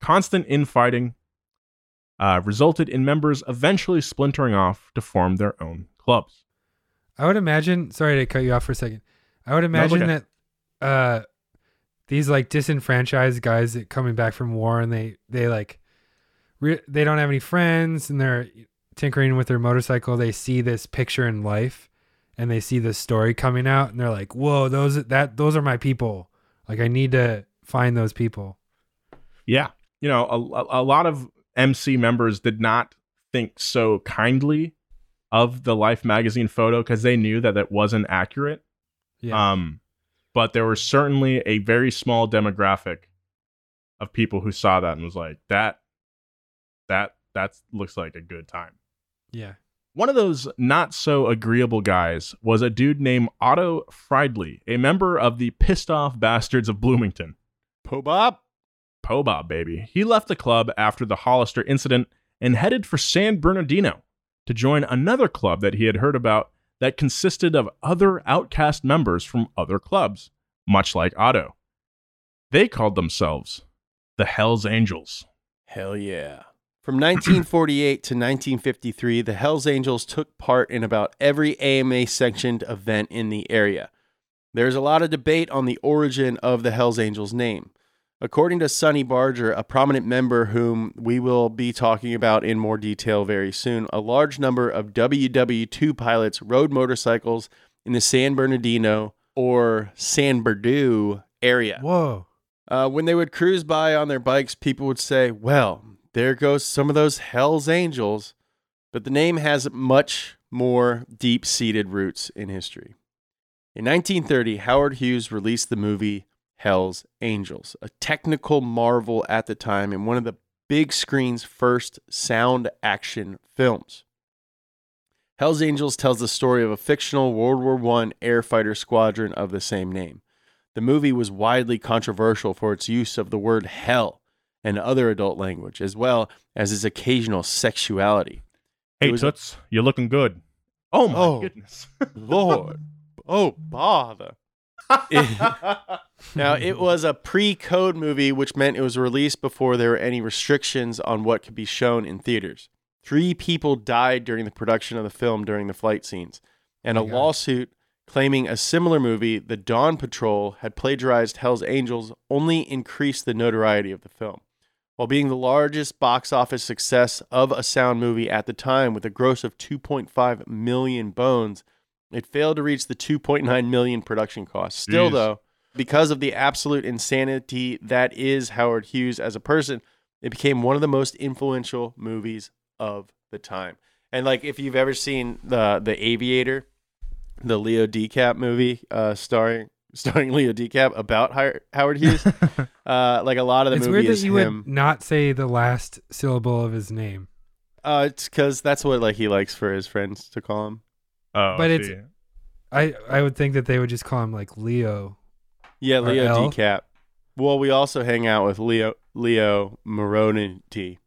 Speaker 4: Constant infighting uh, resulted in members eventually splintering off to form their own clubs.
Speaker 6: I would imagine. Sorry to cut you off for a second. I would imagine
Speaker 4: okay.
Speaker 6: that uh, these like disenfranchised guys that coming back from war and they they like re- they don't have any friends and they're tinkering with their motorcycle. They see this picture in life and they see this story coming out and they're like, "Whoa, those that those are my people. Like I need to find those people."
Speaker 4: Yeah. You know, a, a lot of MC members did not think so kindly of the Life magazine photo because they knew that it wasn't accurate.
Speaker 6: Yeah.
Speaker 4: Um, but there was certainly a very small demographic of people who saw that and was like, that, that, that looks like a good time.
Speaker 6: yeah.
Speaker 4: One of those not so agreeable guys was a dude named Otto Friedli, a member of the pissed off bastards of Bloomington.
Speaker 5: Po Bob.
Speaker 4: Baby. He left the club after the Hollister incident and headed for San Bernardino to join another club that he had heard about that consisted of other outcast members from other clubs, much like Otto. They called themselves the Hells Angels.
Speaker 5: Hell yeah. From 1948 to 1953, the Hells Angels took part in about every AMA sanctioned event in the area. There's a lot of debate on the origin of the Hells Angels name. According to Sonny Barger, a prominent member whom we will be talking about in more detail very soon, a large number of WW2 pilots rode motorcycles in the San Bernardino or San Bernardino area.
Speaker 6: Whoa.
Speaker 5: Uh, when they would cruise by on their bikes, people would say, Well, there goes some of those Hells Angels. But the name has much more deep seated roots in history. In 1930, Howard Hughes released the movie Hells Angels, a technical marvel at the time and one of the big screen's first sound action films. Hells Angels tells the story of a fictional World War I air fighter squadron of the same name. The movie was widely controversial for its use of the word hell and other adult language, as well as its occasional sexuality.
Speaker 4: Hey,
Speaker 5: It was-
Speaker 4: Toots, you're looking good. Oh my
Speaker 5: Oh.
Speaker 4: goodness.
Speaker 5: Lord. Oh, bother. now, it was a pre code movie, which meant it was released before there were any restrictions on what could be shown in theaters. Three people died during the production of the film during the flight scenes, and a lawsuit claiming a similar movie, The Dawn Patrol, had plagiarized Hell's Angels, only increased the notoriety of the film. while being the largest box office success of a sound movie at the time with a gross of 2.5 million bones. It failed to reach the 2.9 million production cost. Still
Speaker 4: Jeez.
Speaker 5: though, because of the absolute insanity that is Howard Hughes as a person, it became one of the most influential movies of the time. And like if you've ever seen the the Aviator, the Leo DeCap movie uh, starring starring Leo DeCap about Howard Hughes, uh, like a lot of the
Speaker 6: it's
Speaker 5: movie
Speaker 6: weird
Speaker 5: is
Speaker 6: that you
Speaker 5: him.
Speaker 6: would not say the last syllable of his name.
Speaker 5: Uh, it's because that's what like he likes for his friends to call him.
Speaker 4: Oh,
Speaker 6: But
Speaker 4: I
Speaker 6: it's-
Speaker 4: see.
Speaker 6: I I would think that they would just call him like Leo.
Speaker 5: Yeah, Leo
Speaker 6: L?
Speaker 5: DiCap. Well, we also hang out with Leo Leo Moronity.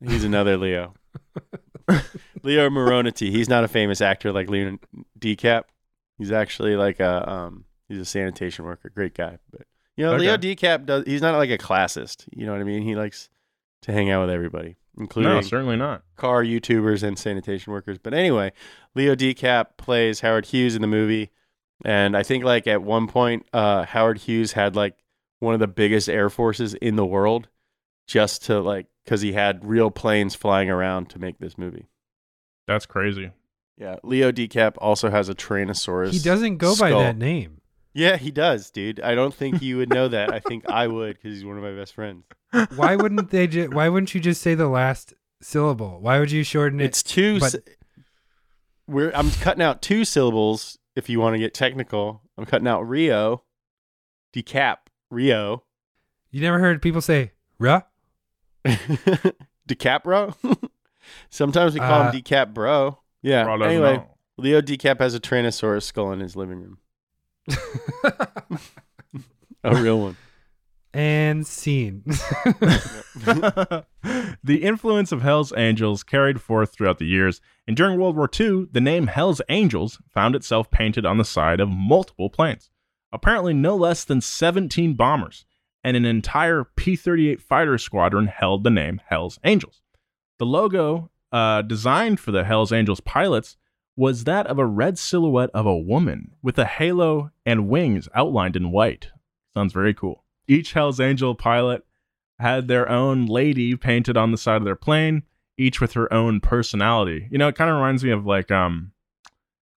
Speaker 5: He's another Leo. Leo Moronity. He's not a famous actor like Leo DiCap. He's actually like a um he's a sanitation worker, great guy. But you know, Leo
Speaker 4: Okay.
Speaker 5: DiCap does he's not like a classist. You know what I mean? He likes to hang out with everybody, including
Speaker 4: No, certainly not.
Speaker 5: car YouTubers and sanitation workers. But anyway, Leo DeCap plays Howard Hughes in the movie, and I think like at one point, uh, Howard Hughes had like one of the biggest air forces in the world, just to like because he had real planes flying around to make this movie.
Speaker 4: That's crazy.
Speaker 5: Yeah, Leo DeCap also has a Tyrannosaurus.
Speaker 6: He doesn't go by that name.
Speaker 5: Yeah, he does, dude. I don't think you would know that. I think I would because he's one of my best friends.
Speaker 6: Why wouldn't they? Ju- why wouldn't you just say the last syllable? Why would you shorten it?
Speaker 5: It's two.
Speaker 6: but-
Speaker 5: s- we're I'm cutting out two syllables. If you want to get technical, I'm cutting out Rio, decap Rio,
Speaker 6: you never heard people say "ruh."
Speaker 5: decap bro. Sometimes we call
Speaker 6: Uh,
Speaker 5: him decap bro. Yeah.
Speaker 4: Bro
Speaker 5: Anyway,
Speaker 4: know.
Speaker 5: Leo decap has a Tyrannosaurus skull in his living room. A real one.
Speaker 6: And scene.
Speaker 4: the influence of Hell's Angels carried forth throughout the years, and during World War II, the name Hell's Angels found itself painted on the side of multiple planes. Apparently, no less than 17 bombers and an entire P 38 fighter squadron held the name Hell's Angels. The logo uh, designed for the Hell's Angels pilots was that of a red silhouette of a woman with a halo and wings outlined in white. Sounds very cool. Each Hell's Angel pilot had their own lady painted on the side of their plane, each with her own personality. You know, it kind of reminds me of like um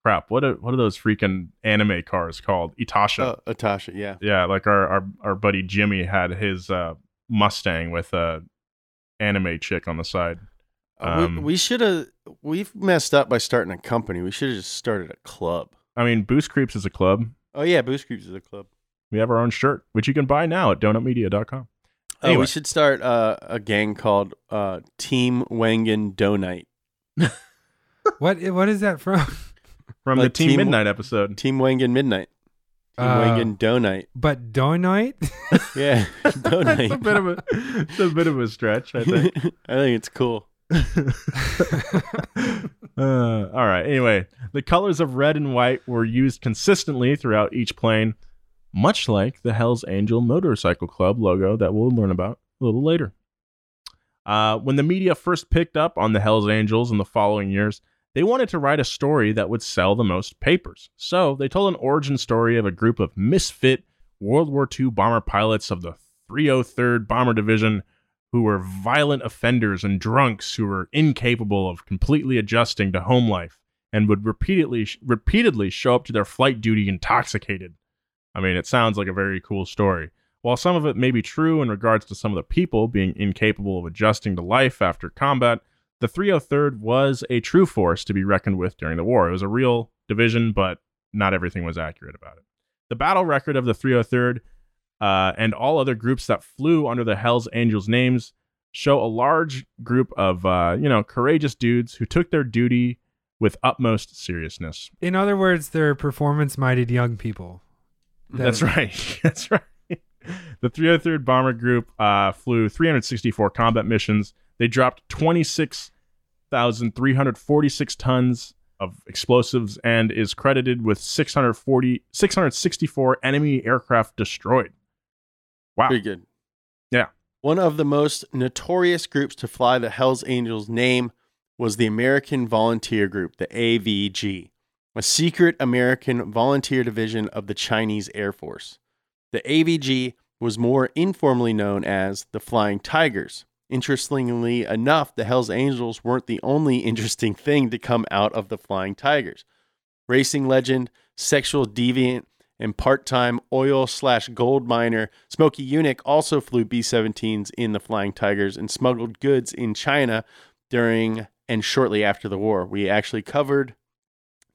Speaker 4: crap, what are what are those freaking anime cars called? Itasha.
Speaker 5: Oh, Atasha, yeah.
Speaker 4: Yeah, like our, our our buddy Jimmy had his uh Mustang with a anime chick on the side.
Speaker 5: Uh, we-
Speaker 4: Um,
Speaker 5: we should have. We've messed up by starting a company. We should have just started a club.
Speaker 4: I mean, Boost Creeps is a club.
Speaker 5: Oh yeah, Boost Creeps is a club.
Speaker 4: We have our own shirt, which you can buy now at donutmedia.com.
Speaker 5: Oh,
Speaker 4: Anyway.
Speaker 5: we should start uh, a gang called uh, Team Wangan Donite.
Speaker 6: what? What is that from?
Speaker 4: From the Team
Speaker 5: Team-
Speaker 4: Midnight episode.
Speaker 5: Team Wangan Midnight. Team
Speaker 6: Uh,
Speaker 5: Wangan Donite.
Speaker 6: But Donite?
Speaker 5: Yeah,
Speaker 4: That's a
Speaker 5: Donite.
Speaker 4: bit of a it's a bit of a stretch, I think.
Speaker 5: I think it's cool.
Speaker 4: Uh, all right. Anyway, the colors of red and white were used consistently throughout each plane, much like the Hell's Angel Motorcycle Club logo that we'll learn about a little later. Uh, when the media first picked up on the Hell's Angels in the following years, they wanted to write a story that would sell the most papers. So they told an origin story of a group of misfit World War II bomber pilots of the 303rd Bomber Division who were violent offenders and drunks who were incapable of completely adjusting to home life and would repeatedly repeatedly show up to their flight duty intoxicated. I mean, it sounds like a very cool story. While some of it may be true in regards to some of the people being incapable of adjusting to life after combat, the 303rd was a true force to be reckoned with during the war. It was a real division, but not everything was accurate about it. The battle record of the 303rd uh, and all other groups that flew under the Hells Angels names show a large group of uh, you know courageous dudes who took their duty with utmost seriousness.
Speaker 6: In other words, they're performance-minded young people. That-
Speaker 4: That's right. That's right. The 303rd Bomber Group uh, flew 364 combat missions. They dropped 26,346 tons of explosives and is credited with 640, 664 enemy aircraft destroyed. Wow.
Speaker 5: Pretty good.
Speaker 4: Yeah.
Speaker 5: One of the most notorious groups to fly the Hells Angels name was the American Volunteer Group, the AVG, a secret American volunteer division of the Chinese Air Force. The AVG was more informally known as the Flying Tigers. Interestingly enough, the Hells Angels weren't the only interesting thing to come out of the Flying Tigers. Racing legend, sexual deviant, and part-time oil slash gold miner Smokey Yunick also flew B-17s in the Flying Tigers and smuggled goods in China during and shortly after the war. We actually covered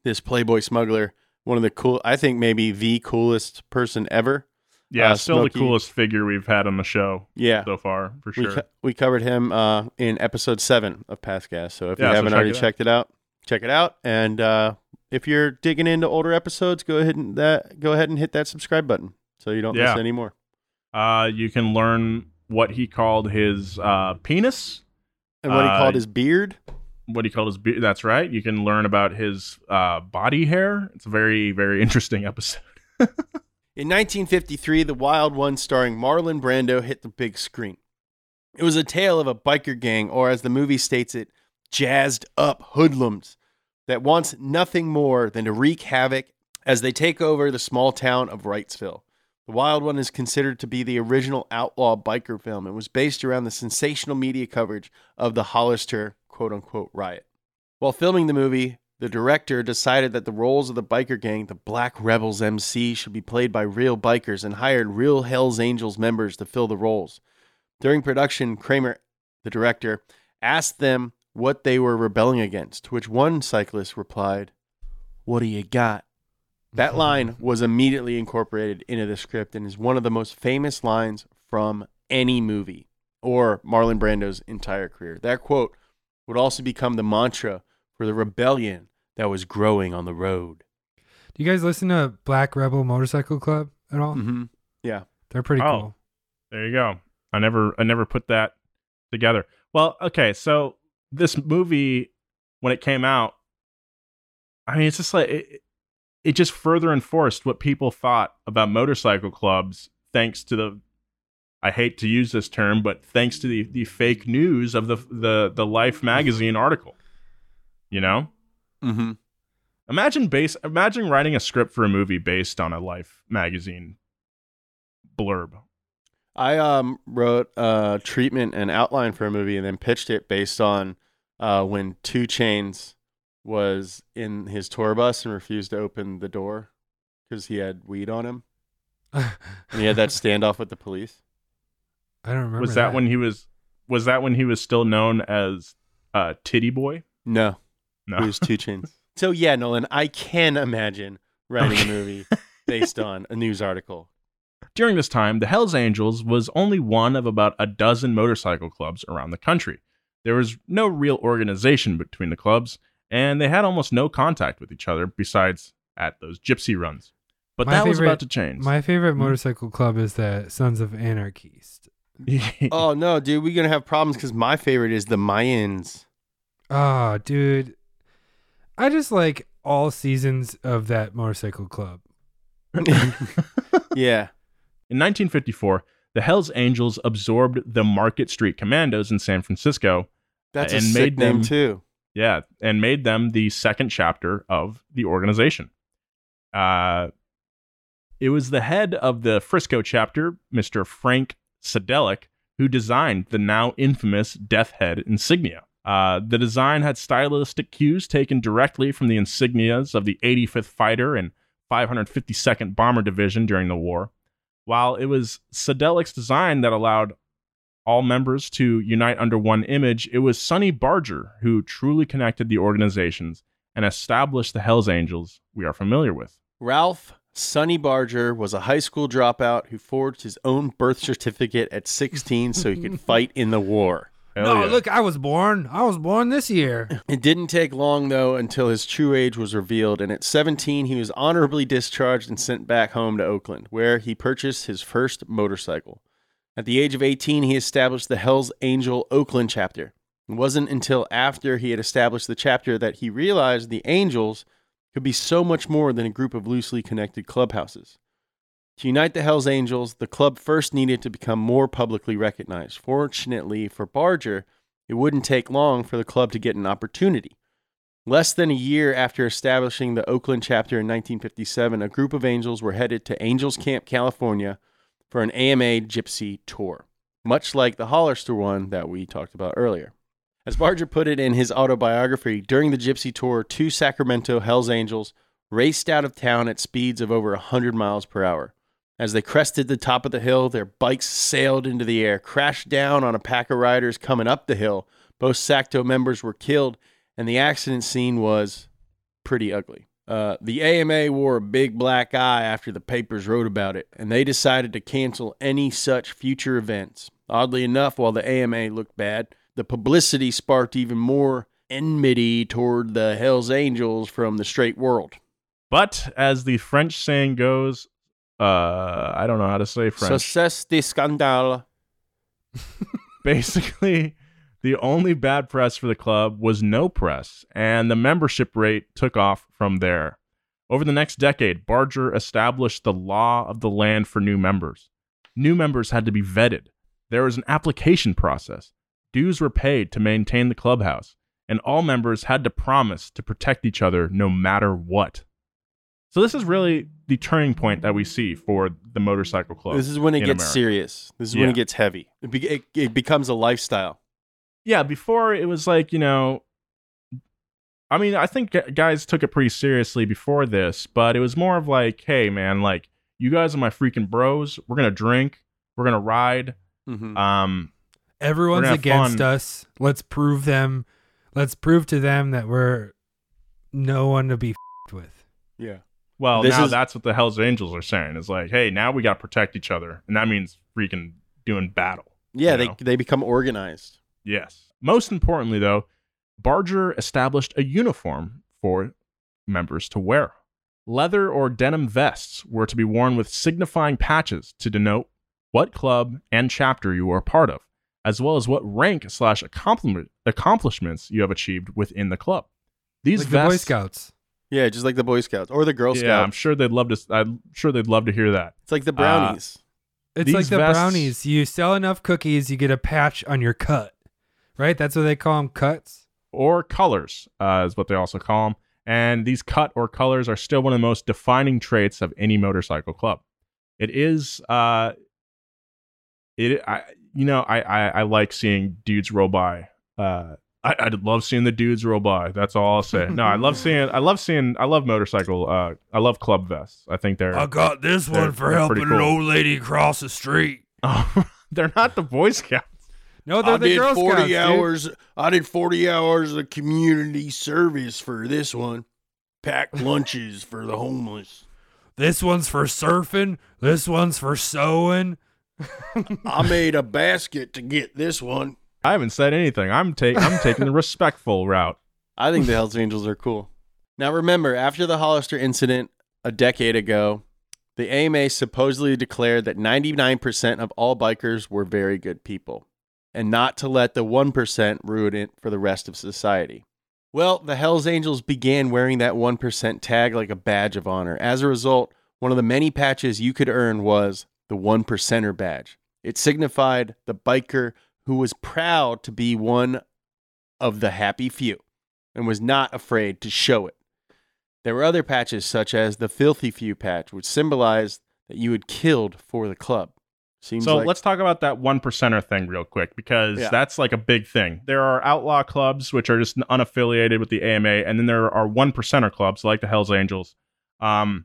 Speaker 5: this Playboy smuggler, one of the cool, I think maybe the coolest person ever.
Speaker 4: Yeah,
Speaker 5: Uh,
Speaker 4: still
Speaker 5: Smokey-
Speaker 4: the coolest figure we've had on the show
Speaker 5: Yeah.
Speaker 4: so far, for
Speaker 5: We,
Speaker 4: sure.
Speaker 5: co- we covered him uh, in episode seven of Past Gas. So if
Speaker 4: Yeah,
Speaker 5: you
Speaker 4: so
Speaker 5: haven't
Speaker 4: check
Speaker 5: already
Speaker 4: it
Speaker 5: checked it out, check it out. And uh, if you're digging into older episodes, go ahead and that go ahead and hit that subscribe button so you don't
Speaker 4: Yeah.
Speaker 5: miss any more.
Speaker 4: Uh, you can learn what he called his uh, penis,
Speaker 5: And what he
Speaker 4: Uh,
Speaker 5: called his beard.
Speaker 4: What he called his be- that's right. You can learn about his uh, body hair. It's a very, very interesting episode.
Speaker 5: In 1953, The Wild One, starring Marlon Brando, hit the big screen. It was a tale of a biker gang, or as the movie states it, jazzed up hoodlums that wants nothing more than to wreak havoc as they take over the small town of Wrightsville. The Wild One is considered to be the original outlaw biker film and was based around the sensational media coverage of the Hollister quote unquote riot. While filming the movie, the director decided that the roles of the biker gang, the Black Rebels MC, should be played by real bikers and hired real Hells Angels members to fill the roles. During production, Kramer, the director, asked them what they were rebelling against, to which one cyclist replied, What do you got? That line was immediately incorporated into the script and is one of the most famous lines from any movie or Marlon Brando's entire career. That quote would also become the mantra for the rebellion that was growing on the road.
Speaker 6: Do you guys listen to Black Rebel Motorcycle Club at all?
Speaker 5: Mm-hmm. Yeah.
Speaker 6: They're pretty
Speaker 4: Oh.
Speaker 6: cool.
Speaker 4: There you go. I never, I never put that together. Well, okay, so this movie, when it came out, I mean, it's just like it, it just further enforced what people thought about motorcycle clubs, thanks to the. I hate to use this term, but thanks to the, the fake news of the the the Life magazine article. You know,
Speaker 5: Mm-hmm.
Speaker 4: imagine base imagine writing a script for a movie based on a Life magazine blurb.
Speaker 5: I um wrote a treatment and outline for a movie and then pitched it based on uh, when 2 Chainz was in his tour bus and refused to open the door because he had weed on him and he had that standoff with the police.
Speaker 6: I don't remember.
Speaker 4: was that, when he was was that when he was still known as uh titty boy
Speaker 5: No,
Speaker 4: no
Speaker 5: it was 2 Chainz. So yeah, Nolan, I can imagine writing a movie based on a news article.
Speaker 4: during this time the hells angels was only one of about a dozen motorcycle clubs around the country there was no real organization between the clubs and they had almost no contact with each other besides at those gypsy runs but
Speaker 6: My
Speaker 4: that was about to change
Speaker 6: My favorite
Speaker 4: Hmm?
Speaker 6: motorcycle club is the Sons of Anarchist.
Speaker 5: Oh no, dude, we're gonna have problems because my favorite is the Mayans.
Speaker 6: Oh, dude. I just like all seasons of that motorcycle club.
Speaker 5: yeah,
Speaker 4: In 1954, the Hells Angels absorbed the Market Street Commandos in San Francisco.
Speaker 5: that's a
Speaker 4: And
Speaker 5: sick
Speaker 4: made
Speaker 5: name too.
Speaker 4: Yeah, and made them the second chapter of the organization. Uh, it was the head of the Frisco chapter, Mr. Frank Sadilek, who designed the now infamous Death Head insignia. Uh, the design had stylistic cues taken directly from the insignias of the 85th Fighter and 552nd Bomber Division during the war. While it was Sadilek's design that allowed all members to unite under one image, it was Sonny Barger who truly connected the organizations and established the Hells Angels we are familiar with.
Speaker 5: Ralph Sonny Barger was a high school dropout who forged his own birth certificate at 16 so he could fight in the war.
Speaker 4: Hell
Speaker 6: no,
Speaker 4: yeah.
Speaker 6: look, I was born. I was born this year.
Speaker 5: It didn't take long, though, until his true age was revealed, and at 17, he was honorably discharged and sent back home to Oakland, where he purchased his first motorcycle. At the age of 18, he established the Hells Angel Oakland chapter. It wasn't until after he had established the chapter that he realized the Angels could be so much more than a group of loosely connected clubhouses. To unite the Hells Angels, the club first needed to become more publicly recognized. Fortunately for Barger, it wouldn't take long for the club to get an opportunity. Less than a year after establishing the Oakland chapter in 1957, a group of angels were headed to Angels Camp, California for an AMA Gypsy tour, much like the Hollister one that we talked about earlier. As Barger put it in his autobiography, during the Gypsy tour, two Sacramento Hells Angels raced out of town at speeds of over 100 miles per hour. As they crested the top of the hill, their bikes sailed into the air, crashed down on a pack of riders coming up the hill. Both Sacto members were killed, and the accident scene was pretty ugly. Uh, the AMA wore a big black eye after the papers wrote about it, and they decided to cancel any such future events. Oddly enough, while the AMA looked bad, the publicity sparked even more enmity toward the Hells Angels from the straight world.
Speaker 4: But as the French saying goes, uh, I don't know how to say French.
Speaker 5: Success de scandale.
Speaker 4: Basically, the only bad press for the club was no press, and the membership rate took off from there. Over the next decade, Barger established the law of the land for new members. New members had to be vetted. There was an application process. Dues were paid to maintain the clubhouse, and all members had to promise to protect each other no matter what. So this is really the turning point that we see for the motorcycle club.
Speaker 5: This is when it gets
Speaker 4: America.
Speaker 5: serious. This is when it gets heavy. It, be- it, it becomes a lifestyle.
Speaker 4: yeah, before it was like, you know, I mean, I think guys took it pretty seriously before this, but it was more of like, hey, man, like, you guys are my freaking bros. We're going to drink, we're going to ride.
Speaker 5: Mm-hmm.
Speaker 4: Um,
Speaker 6: Everyone's
Speaker 4: We're gonna have
Speaker 6: against
Speaker 4: fun.
Speaker 6: us. Let's prove them. Let's prove to them that we're no one to be f***ed with.
Speaker 5: Yeah.
Speaker 4: well,
Speaker 5: This
Speaker 4: now
Speaker 5: is-
Speaker 4: that's what the Hells Angels are saying. It's like, hey, now we got to protect each other. And that means freaking doing battle.
Speaker 5: Yeah, they,
Speaker 4: know?
Speaker 5: they become organized.
Speaker 4: Yes. Most importantly, though, Barger established a uniform for members to wear. Leather or denim vests were to be worn with signifying patches to denote what club and chapter you are a part of, as well as what rank slash accomplishments you have achieved within the club. These
Speaker 6: like the Boy Scouts.
Speaker 5: Yeah, just like the Boy Scouts or the Girl Scouts.
Speaker 4: yeah, I'm
Speaker 5: Scouts.
Speaker 4: sure they'd love to. I'm sure they'd love to hear that.
Speaker 5: It's like the brownies.
Speaker 6: It's like the
Speaker 4: vests-
Speaker 6: brownies. You sell enough cookies, you get a patch on your cut. Right? That's what they call them cuts.
Speaker 4: or colors, uh, is what they also call them. And these cut or colors are still one of the most defining traits of any motorcycle club. It is, uh, it, I, you know, I, I, I like seeing dudes roll by. Uh, I, I love seeing the dudes roll by. That's all I'll say. No, I love seeing, I love seeing, I love motorcycle. Uh, I love club vests. I think they're, I
Speaker 6: got this one for
Speaker 4: they're pretty
Speaker 6: helping an old lady cross the street.
Speaker 4: Oh, they're not the Boy Scouts.
Speaker 6: No, they're the Girl Scouts. dude.
Speaker 5: hours. I did 40 hours of community service for this one. Packed lunches for the homeless.
Speaker 6: This one's for surfing. This one's for sewing.
Speaker 5: I made a basket to get this one.
Speaker 4: I haven't said anything. I'm taking, I'm taking the respectful route.
Speaker 5: I think the Hells Angels are cool. Now, remember, after the Hollister incident a decade ago, the AMA supposedly declared that 99% of all bikers were very good people and not to let the 1% ruin it for the rest of society. Well, the Hells Angels began wearing that 1% tag like a badge of honor. As a result, one of the many patches you could earn was the one percenter badge. It signified the biker who was proud to be one of the happy few and was not afraid to show it. There were other patches, such as the Filthy Few patch, which symbolized that you had killed for the club. Seems
Speaker 4: So
Speaker 5: like
Speaker 4: let's talk about that one percenter thing real quick because
Speaker 5: Yeah.
Speaker 4: that's like a big thing. There are outlaw clubs which are just unaffiliated with the AMA, and then there are one percenter clubs like the Hell's Angels. Um,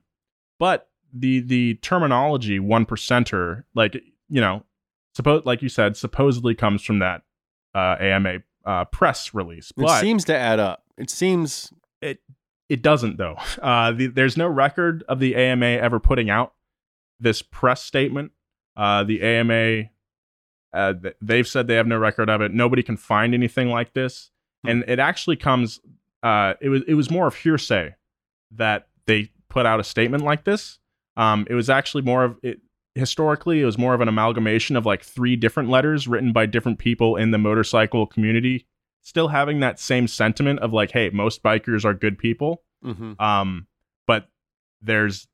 Speaker 4: but the the terminology one percenter, like you know, suppose like you said, supposedly comes from that uh, AMA uh, press release,
Speaker 5: it seems to add up. It seems
Speaker 4: it it doesn't though. Uh, the, there's no record of the AMA ever putting out this press statement. Uh, the AMA, uh, th- they've said they have no record of it. Nobody can find anything like this, and it actually comes. Uh, it was it was more of hearsay that they put out a statement like this. Um, it was actually more of it. Historically, it was more of an amalgamation of like three different letters written by different people in the motorcycle community still having that same sentiment of like, hey, most bikers are good people.
Speaker 5: mhm.
Speaker 4: Um, but there's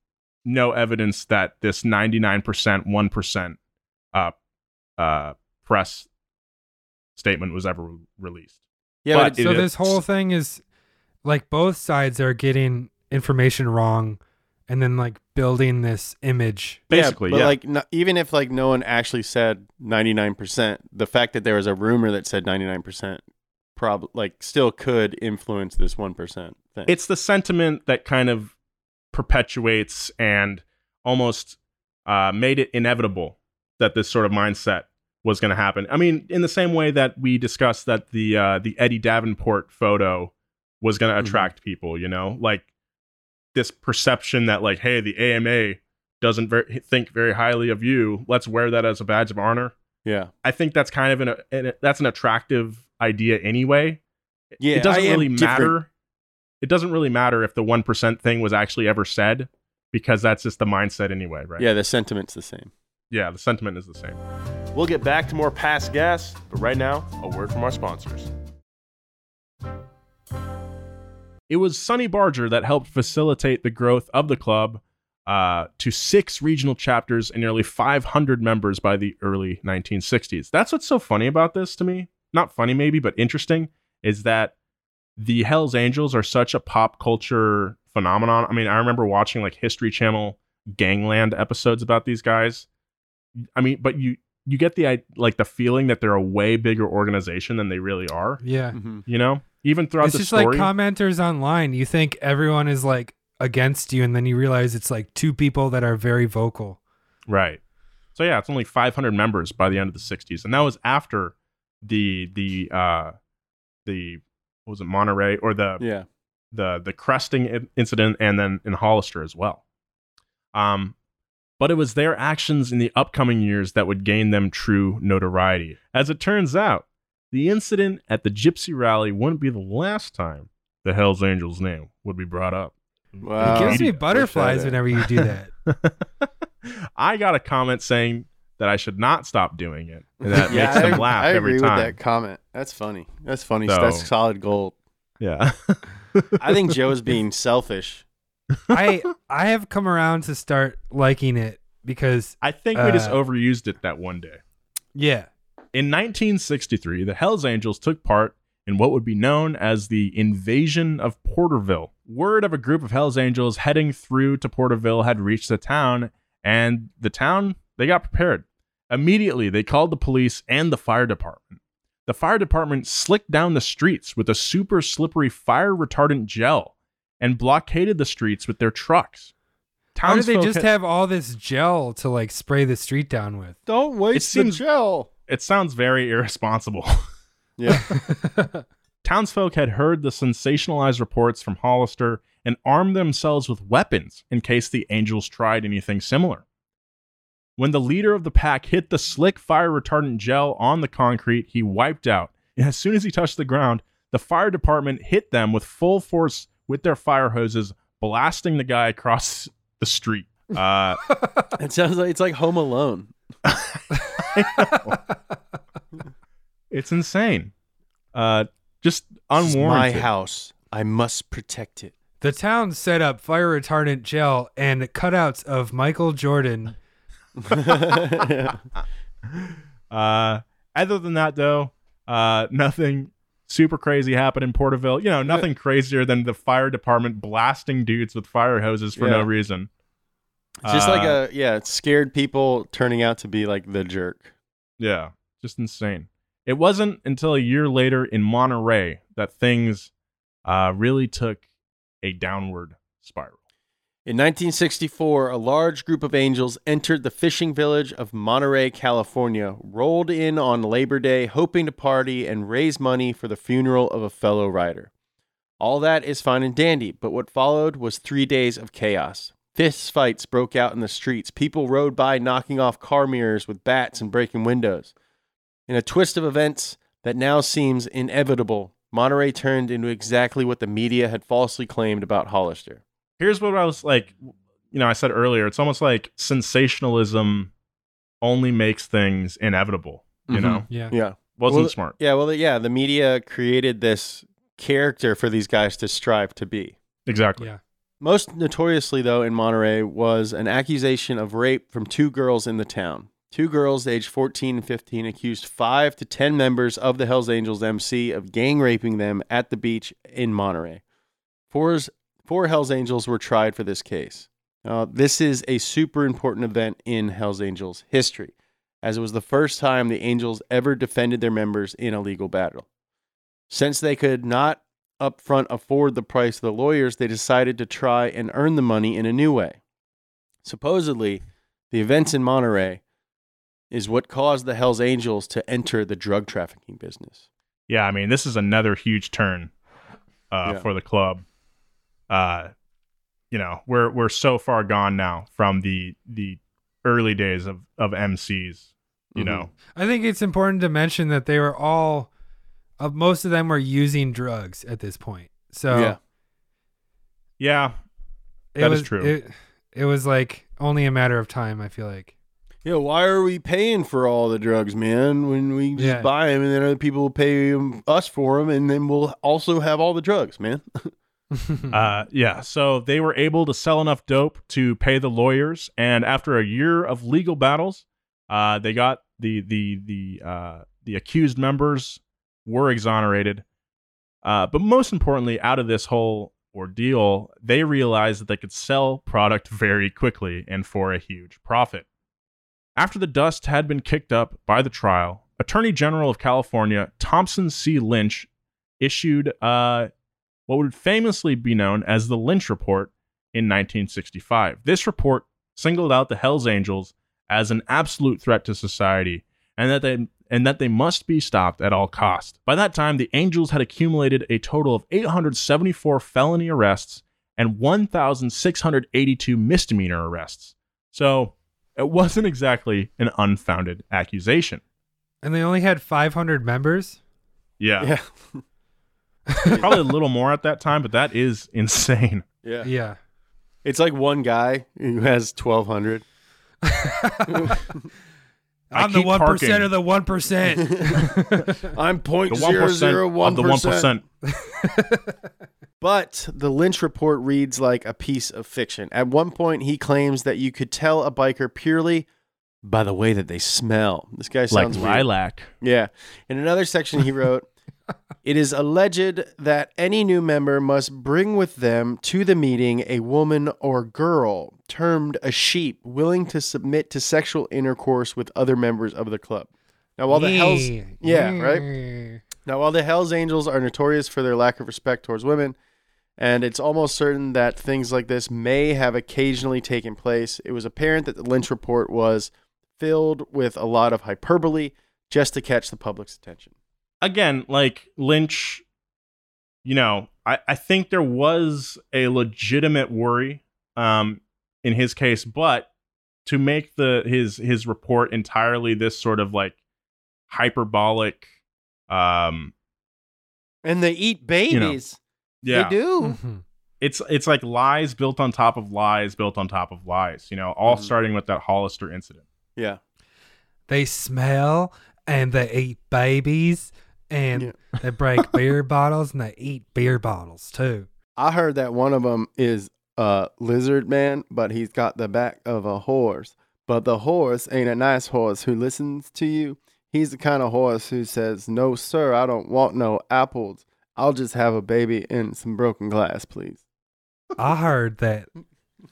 Speaker 4: no evidence that this 99%, 1% uh, uh, press statement was ever released.
Speaker 5: yeah,
Speaker 4: but
Speaker 5: but,
Speaker 4: it-
Speaker 6: so
Speaker 4: is-
Speaker 6: this whole thing is like both sides are getting information wrong and then like building this image.
Speaker 4: Basically,
Speaker 5: but
Speaker 4: yeah.
Speaker 5: like no, even if like no one actually said 99%, the fact that there was a rumor that said 99% probably like still could influence this 1% thing.
Speaker 4: it's the sentiment that kind of perpetuates and almost uh, made it inevitable that this sort of mindset was going to happen. I mean, in the same way that we discussed that the uh, the Eddie Davenport photo was going to
Speaker 5: Mhm.
Speaker 4: attract people, you know, like this perception that like, hey, the AMA doesn't ver- think very highly of you. Let's wear that as a badge of honor.
Speaker 5: yeah.
Speaker 4: I think that's kind of an, an that's an attractive idea anyway
Speaker 5: Yeah.
Speaker 4: it doesn't
Speaker 5: I am
Speaker 4: really
Speaker 5: different.
Speaker 4: matter. It doesn't really matter if the one percent thing was actually ever said, because that's just the mindset anyway, right?
Speaker 5: Yeah, the sentiment's the same.
Speaker 4: yeah. The sentiment is the same.
Speaker 3: We'll get back to more past gas, but right now, a word from our sponsors.
Speaker 4: It was Sonny Barger that helped facilitate the growth of the club uh, to six regional chapters and nearly 500 members by the early 1960s. That's what's so funny about this to me. Not funny, maybe, but interesting is that the Hells Angels are such a pop culture phenomenon. I mean, I remember watching like History Channel Gangland episodes about these guys. I mean, but you you get the i- like the feeling that they're a way bigger organization than they really are.
Speaker 6: Yeah.
Speaker 5: hmm
Speaker 4: You know, even throughout
Speaker 6: It's
Speaker 4: the
Speaker 6: just
Speaker 4: story.
Speaker 6: like commenters online. You think everyone is like against you, and then you realize it's like two people that are very vocal.
Speaker 4: Right. So yeah, it's only 500 members by the end of the 60s, and that was after the the uh the what was it Monterey or the
Speaker 5: Yeah.
Speaker 4: the the cresting incident, and then in Hollister as well. Um, but it was their actions in the upcoming years that would gain them true notoriety. As it turns out, the incident at the Gypsy Rally wouldn't be the last time the Hell's Angels name would be brought up.
Speaker 5: Wow.
Speaker 6: it gives me butterflies whenever you do that.
Speaker 4: I got a comment saying that I should not stop doing it. And that
Speaker 5: yeah,
Speaker 4: makes them laugh
Speaker 5: I
Speaker 4: every
Speaker 5: agree
Speaker 4: time.
Speaker 5: with that comment. That's funny. That's funny.
Speaker 4: So-
Speaker 5: That's solid gold.
Speaker 4: Yeah.
Speaker 5: I think Joe's being selfish.
Speaker 6: I I have come around to start liking it because
Speaker 4: I think we just
Speaker 6: Uh,
Speaker 4: overused it that one day.
Speaker 6: yeah,
Speaker 4: In 1963, the Hells Angels took part in what would be known as the invasion of Porterville. Word of a group of Hells Angels heading through to Porterville had reached the town, and the town, they got prepared. Immediately, they called the police and the fire department. The fire department slicked down the streets with a super slippery fire retardant gel and blockaded the streets with their trucks.
Speaker 6: how did they just
Speaker 4: had-
Speaker 6: have all this gel to like spray the street down with?
Speaker 5: Don't waste
Speaker 4: seems-
Speaker 5: the gel.
Speaker 4: It sounds very irresponsible.
Speaker 5: Yeah.
Speaker 4: Townsfolk had heard the sensationalized reports from Hollister and armed themselves with weapons in case the Angels tried anything similar. When the leader of the pack hit the slick fire retardant gel on the concrete, he wiped out. And as soon as he touched the ground, the fire department hit them with full force with their fire hoses, blasting the guy across the street. Uh,
Speaker 5: it sounds like it's like Home Alone.
Speaker 4: it's insane. Uh, just
Speaker 5: This is my house. I must protect it.
Speaker 6: The town set up fire retardant gel and cutouts of Michael Jordan.
Speaker 4: Uh, other than that, though, uh, nothing super crazy happened in Porterville. You know, nothing crazier than the fire department blasting dudes with fire hoses for no reason.
Speaker 5: Just like
Speaker 4: Uh,
Speaker 5: a yeah, it's scared people turning out to be like the jerk.
Speaker 4: Yeah, just insane. It wasn't until a year later in Monterey that things uh, really took a downward spiral.
Speaker 5: In 1964, a large group of angels entered the fishing village of Monterey, California, rolled in on Labor Day, hoping to party and raise money for the funeral of a fellow rider. All that is fine and dandy, but what followed was three days of chaos. Fist fights broke out in the streets. People rode by knocking off car mirrors with bats and breaking windows. In a twist of events that now seems inevitable, Monterey turned into exactly what the media had falsely claimed about Hollister.
Speaker 4: Here's what I was like, you know, I said earlier, it's almost like sensationalism only makes things inevitable, you
Speaker 5: Mhm.
Speaker 4: know?
Speaker 6: Yeah.
Speaker 5: Yeah.
Speaker 4: Wasn't
Speaker 5: Well,
Speaker 4: smart.
Speaker 5: Yeah, well, yeah, the media created this character for these guys to strive to be.
Speaker 4: Exactly.
Speaker 6: Yeah.
Speaker 5: Most notoriously, though, in Monterey was an accusation of rape from two girls in the town. Two girls, aged 14 and 15, accused five to 10 members of the Hells Angels MC of gang raping them at the beach in Monterey. Four's, four Hells Angels were tried for this case. This is a super important event in Hells Angels history, as it was the first time the Angels ever defended their members in a legal battle. Since they could not upfront afford the price of the lawyers, they decided to try and earn the money in a new way. Supposedly, the events in Monterey is what caused the Hells Angels to enter the drug trafficking business.
Speaker 4: Yeah, I mean, this is another huge turn uh,
Speaker 5: Yeah.
Speaker 4: for the club. Uh, you know, we're we're so far gone now from the the early days of of MCs. You
Speaker 5: Mhm.
Speaker 4: know,
Speaker 6: I think it's important to mention that they were all, uh, most of them were using drugs at this point. So
Speaker 5: Yeah.
Speaker 4: yeah,
Speaker 6: it
Speaker 4: that is
Speaker 6: was,
Speaker 4: true.
Speaker 6: It, it was like only a matter of time. I feel like.
Speaker 5: Yeah, why are we paying for all the drugs, man? When we just
Speaker 6: Yeah.
Speaker 5: buy them, and then other people will pay 'em- us for them, and then we'll also have all the drugs, man.
Speaker 4: Uh, yeah, so they were able to sell enough dope to pay the lawyers, and after a year of legal battles, uh, they got the the the uh, the accused members were exonerated. Uh, but most importantly, out of this whole ordeal, they realized that they could sell product very quickly and for a huge profit. After the dust had been kicked up by the trial, Attorney General of California Thompson C. Lynch issued uh, what would famously be known as the Lynch Report in 1965. This report singled out the Hells Angels as an absolute threat to society and that they and that they must be stopped at all cost. By that time, the Angels had accumulated a total of 874 felony arrests and 1,682 misdemeanor arrests. So it wasn't exactly an unfounded accusation.
Speaker 6: and they only had 500 members.
Speaker 4: Yeah,
Speaker 5: yeah,
Speaker 4: probably a little more at that time, but that is insane.
Speaker 5: yeah,
Speaker 6: Yeah.
Speaker 5: It's like one guy who has twelve hundred.
Speaker 6: I'm the one
Speaker 4: parking.
Speaker 6: of the one percent.
Speaker 5: I'm point
Speaker 4: The one
Speaker 5: zero zero
Speaker 4: percent
Speaker 5: one
Speaker 4: of the one percent.
Speaker 5: But the Lynch report reads like a piece of fiction. At one point, he claims that you could tell a biker purely by the way that they smell. This guy sounds
Speaker 4: Like
Speaker 5: sounds weird.
Speaker 4: lilac.
Speaker 5: Yeah. In another section, he wrote, It is alleged that any new member must bring with them to the meeting a woman or girl, termed a sheep, willing to submit to sexual intercourse with other members of the club. Now, while the Hells. Yeah, right? Now, while the Hells Angels are notorious for their lack of respect towards women, and it's almost certain that things like this may have occasionally taken place, it was apparent that the Lynch report was filled with a lot of hyperbole just to catch the public's attention.
Speaker 4: Again, like Lynch, you know, I, I think there was a legitimate worry um in his case, but to make the his his report entirely this sort of like hyperbolic um
Speaker 5: And they eat babies.
Speaker 4: yeah
Speaker 5: They do.
Speaker 6: Mhm.
Speaker 4: it's it's like lies built on top of lies built on top of lies you know all
Speaker 5: Mhm.
Speaker 4: starting with that hollister incident
Speaker 5: Yeah.
Speaker 6: They smell and they eat babies and
Speaker 5: Yeah.
Speaker 6: they break beer bottles and they eat beer bottles too.
Speaker 5: I heard that one of them is a lizard man, but he's got the back of a horse. But the horse ain't a nice horse who listens to you. He's the kind of horse who says, No, sir, I don't want no apples. I'll just have a baby and some broken glass, please.
Speaker 6: I heard that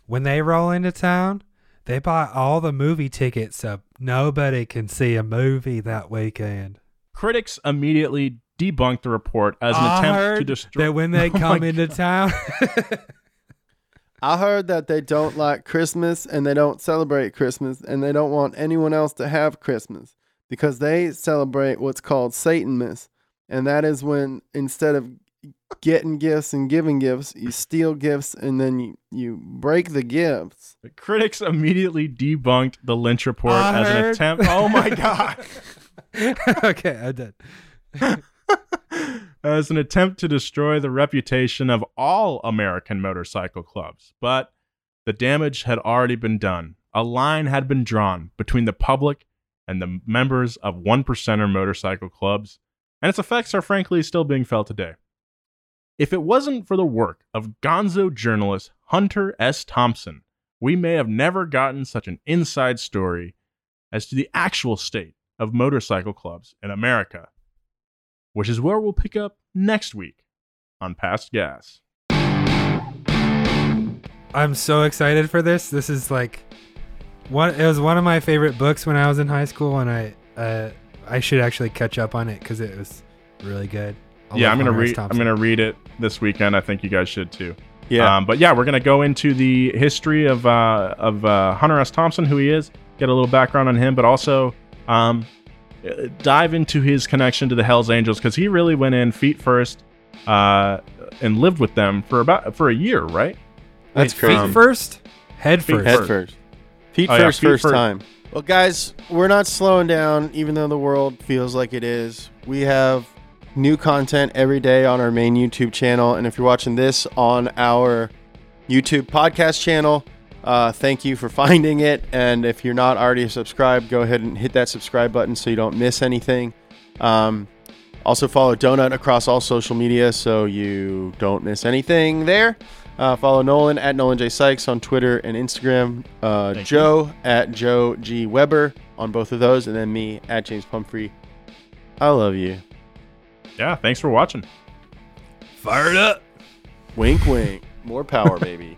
Speaker 6: when they roll into town, they buy all the movie tickets so nobody can see a movie that weekend.
Speaker 4: Critics immediately debunked the report as an
Speaker 6: I
Speaker 4: attempt to
Speaker 6: heard
Speaker 4: destroy
Speaker 6: that when they
Speaker 4: Oh
Speaker 6: come into town.
Speaker 5: I heard that they don't like Christmas and they don't celebrate Christmas and they don't want anyone else to have Christmas because they celebrate what's called Satanmas. And that is when instead of getting gifts and giving gifts, you steal gifts and then you, you break the gifts.
Speaker 4: The critics immediately debunked the Lynch report
Speaker 6: I
Speaker 4: as an attempt. Oh my god!
Speaker 6: okay, I did.
Speaker 4: as an attempt to destroy the reputation of all American motorcycle clubs. But the damage had already been done. A line had been drawn between the public and the members of one percenter motorcycle clubs, and its effects are frankly still being felt today. If it wasn't for the work of gonzo journalist Hunter S. Thompson, we may have never gotten such an inside story as to the actual state of motorcycle clubs in America, which is where we'll pick up next week on Past Gas.
Speaker 6: I'm so excited for this. This is like one. It was one of my favorite books when I was in high school, and I uh, I should actually catch up on it because it was really good. I
Speaker 4: yeah, I'm gonna read. I'm gonna read it this weekend. I think you guys should too.
Speaker 5: Yeah.
Speaker 4: Um, but yeah, we're gonna go into the history of uh, of uh, Hunter S. Thompson, who he is, get a little background on him, but also um, uh, dive into his connection to the Hell's Angels because he really went in feet first uh, and lived with them for about for a year, right?
Speaker 5: That's
Speaker 6: Wait. Feet first, head
Speaker 4: Feet
Speaker 6: first.
Speaker 5: Head
Speaker 4: first.
Speaker 5: first. Feet
Speaker 4: Oh, yeah,
Speaker 5: first,
Speaker 4: feet
Speaker 5: first
Speaker 4: first.
Speaker 5: time. Well, guys, we're not slowing down, even though the world feels like it is. We have new content every day on our main YouTube channel. And if you're watching this on our YouTube podcast channel, uh, thank you for finding it. And if you're not already subscribed, go ahead and hit that subscribe button so you don't miss anything. Um, also, follow Donut across all social media so you don't miss anything there. Uh, follow Nolan at Nolan J Sykes on Twitter and Instagram. Uh,
Speaker 4: Thank
Speaker 5: Joe at Joe G Weber on both of those, and then me at James Pumphrey. I love you.
Speaker 4: Yeah. Thanks for watching.
Speaker 6: Fired up.
Speaker 5: Wink, wink. More power, baby.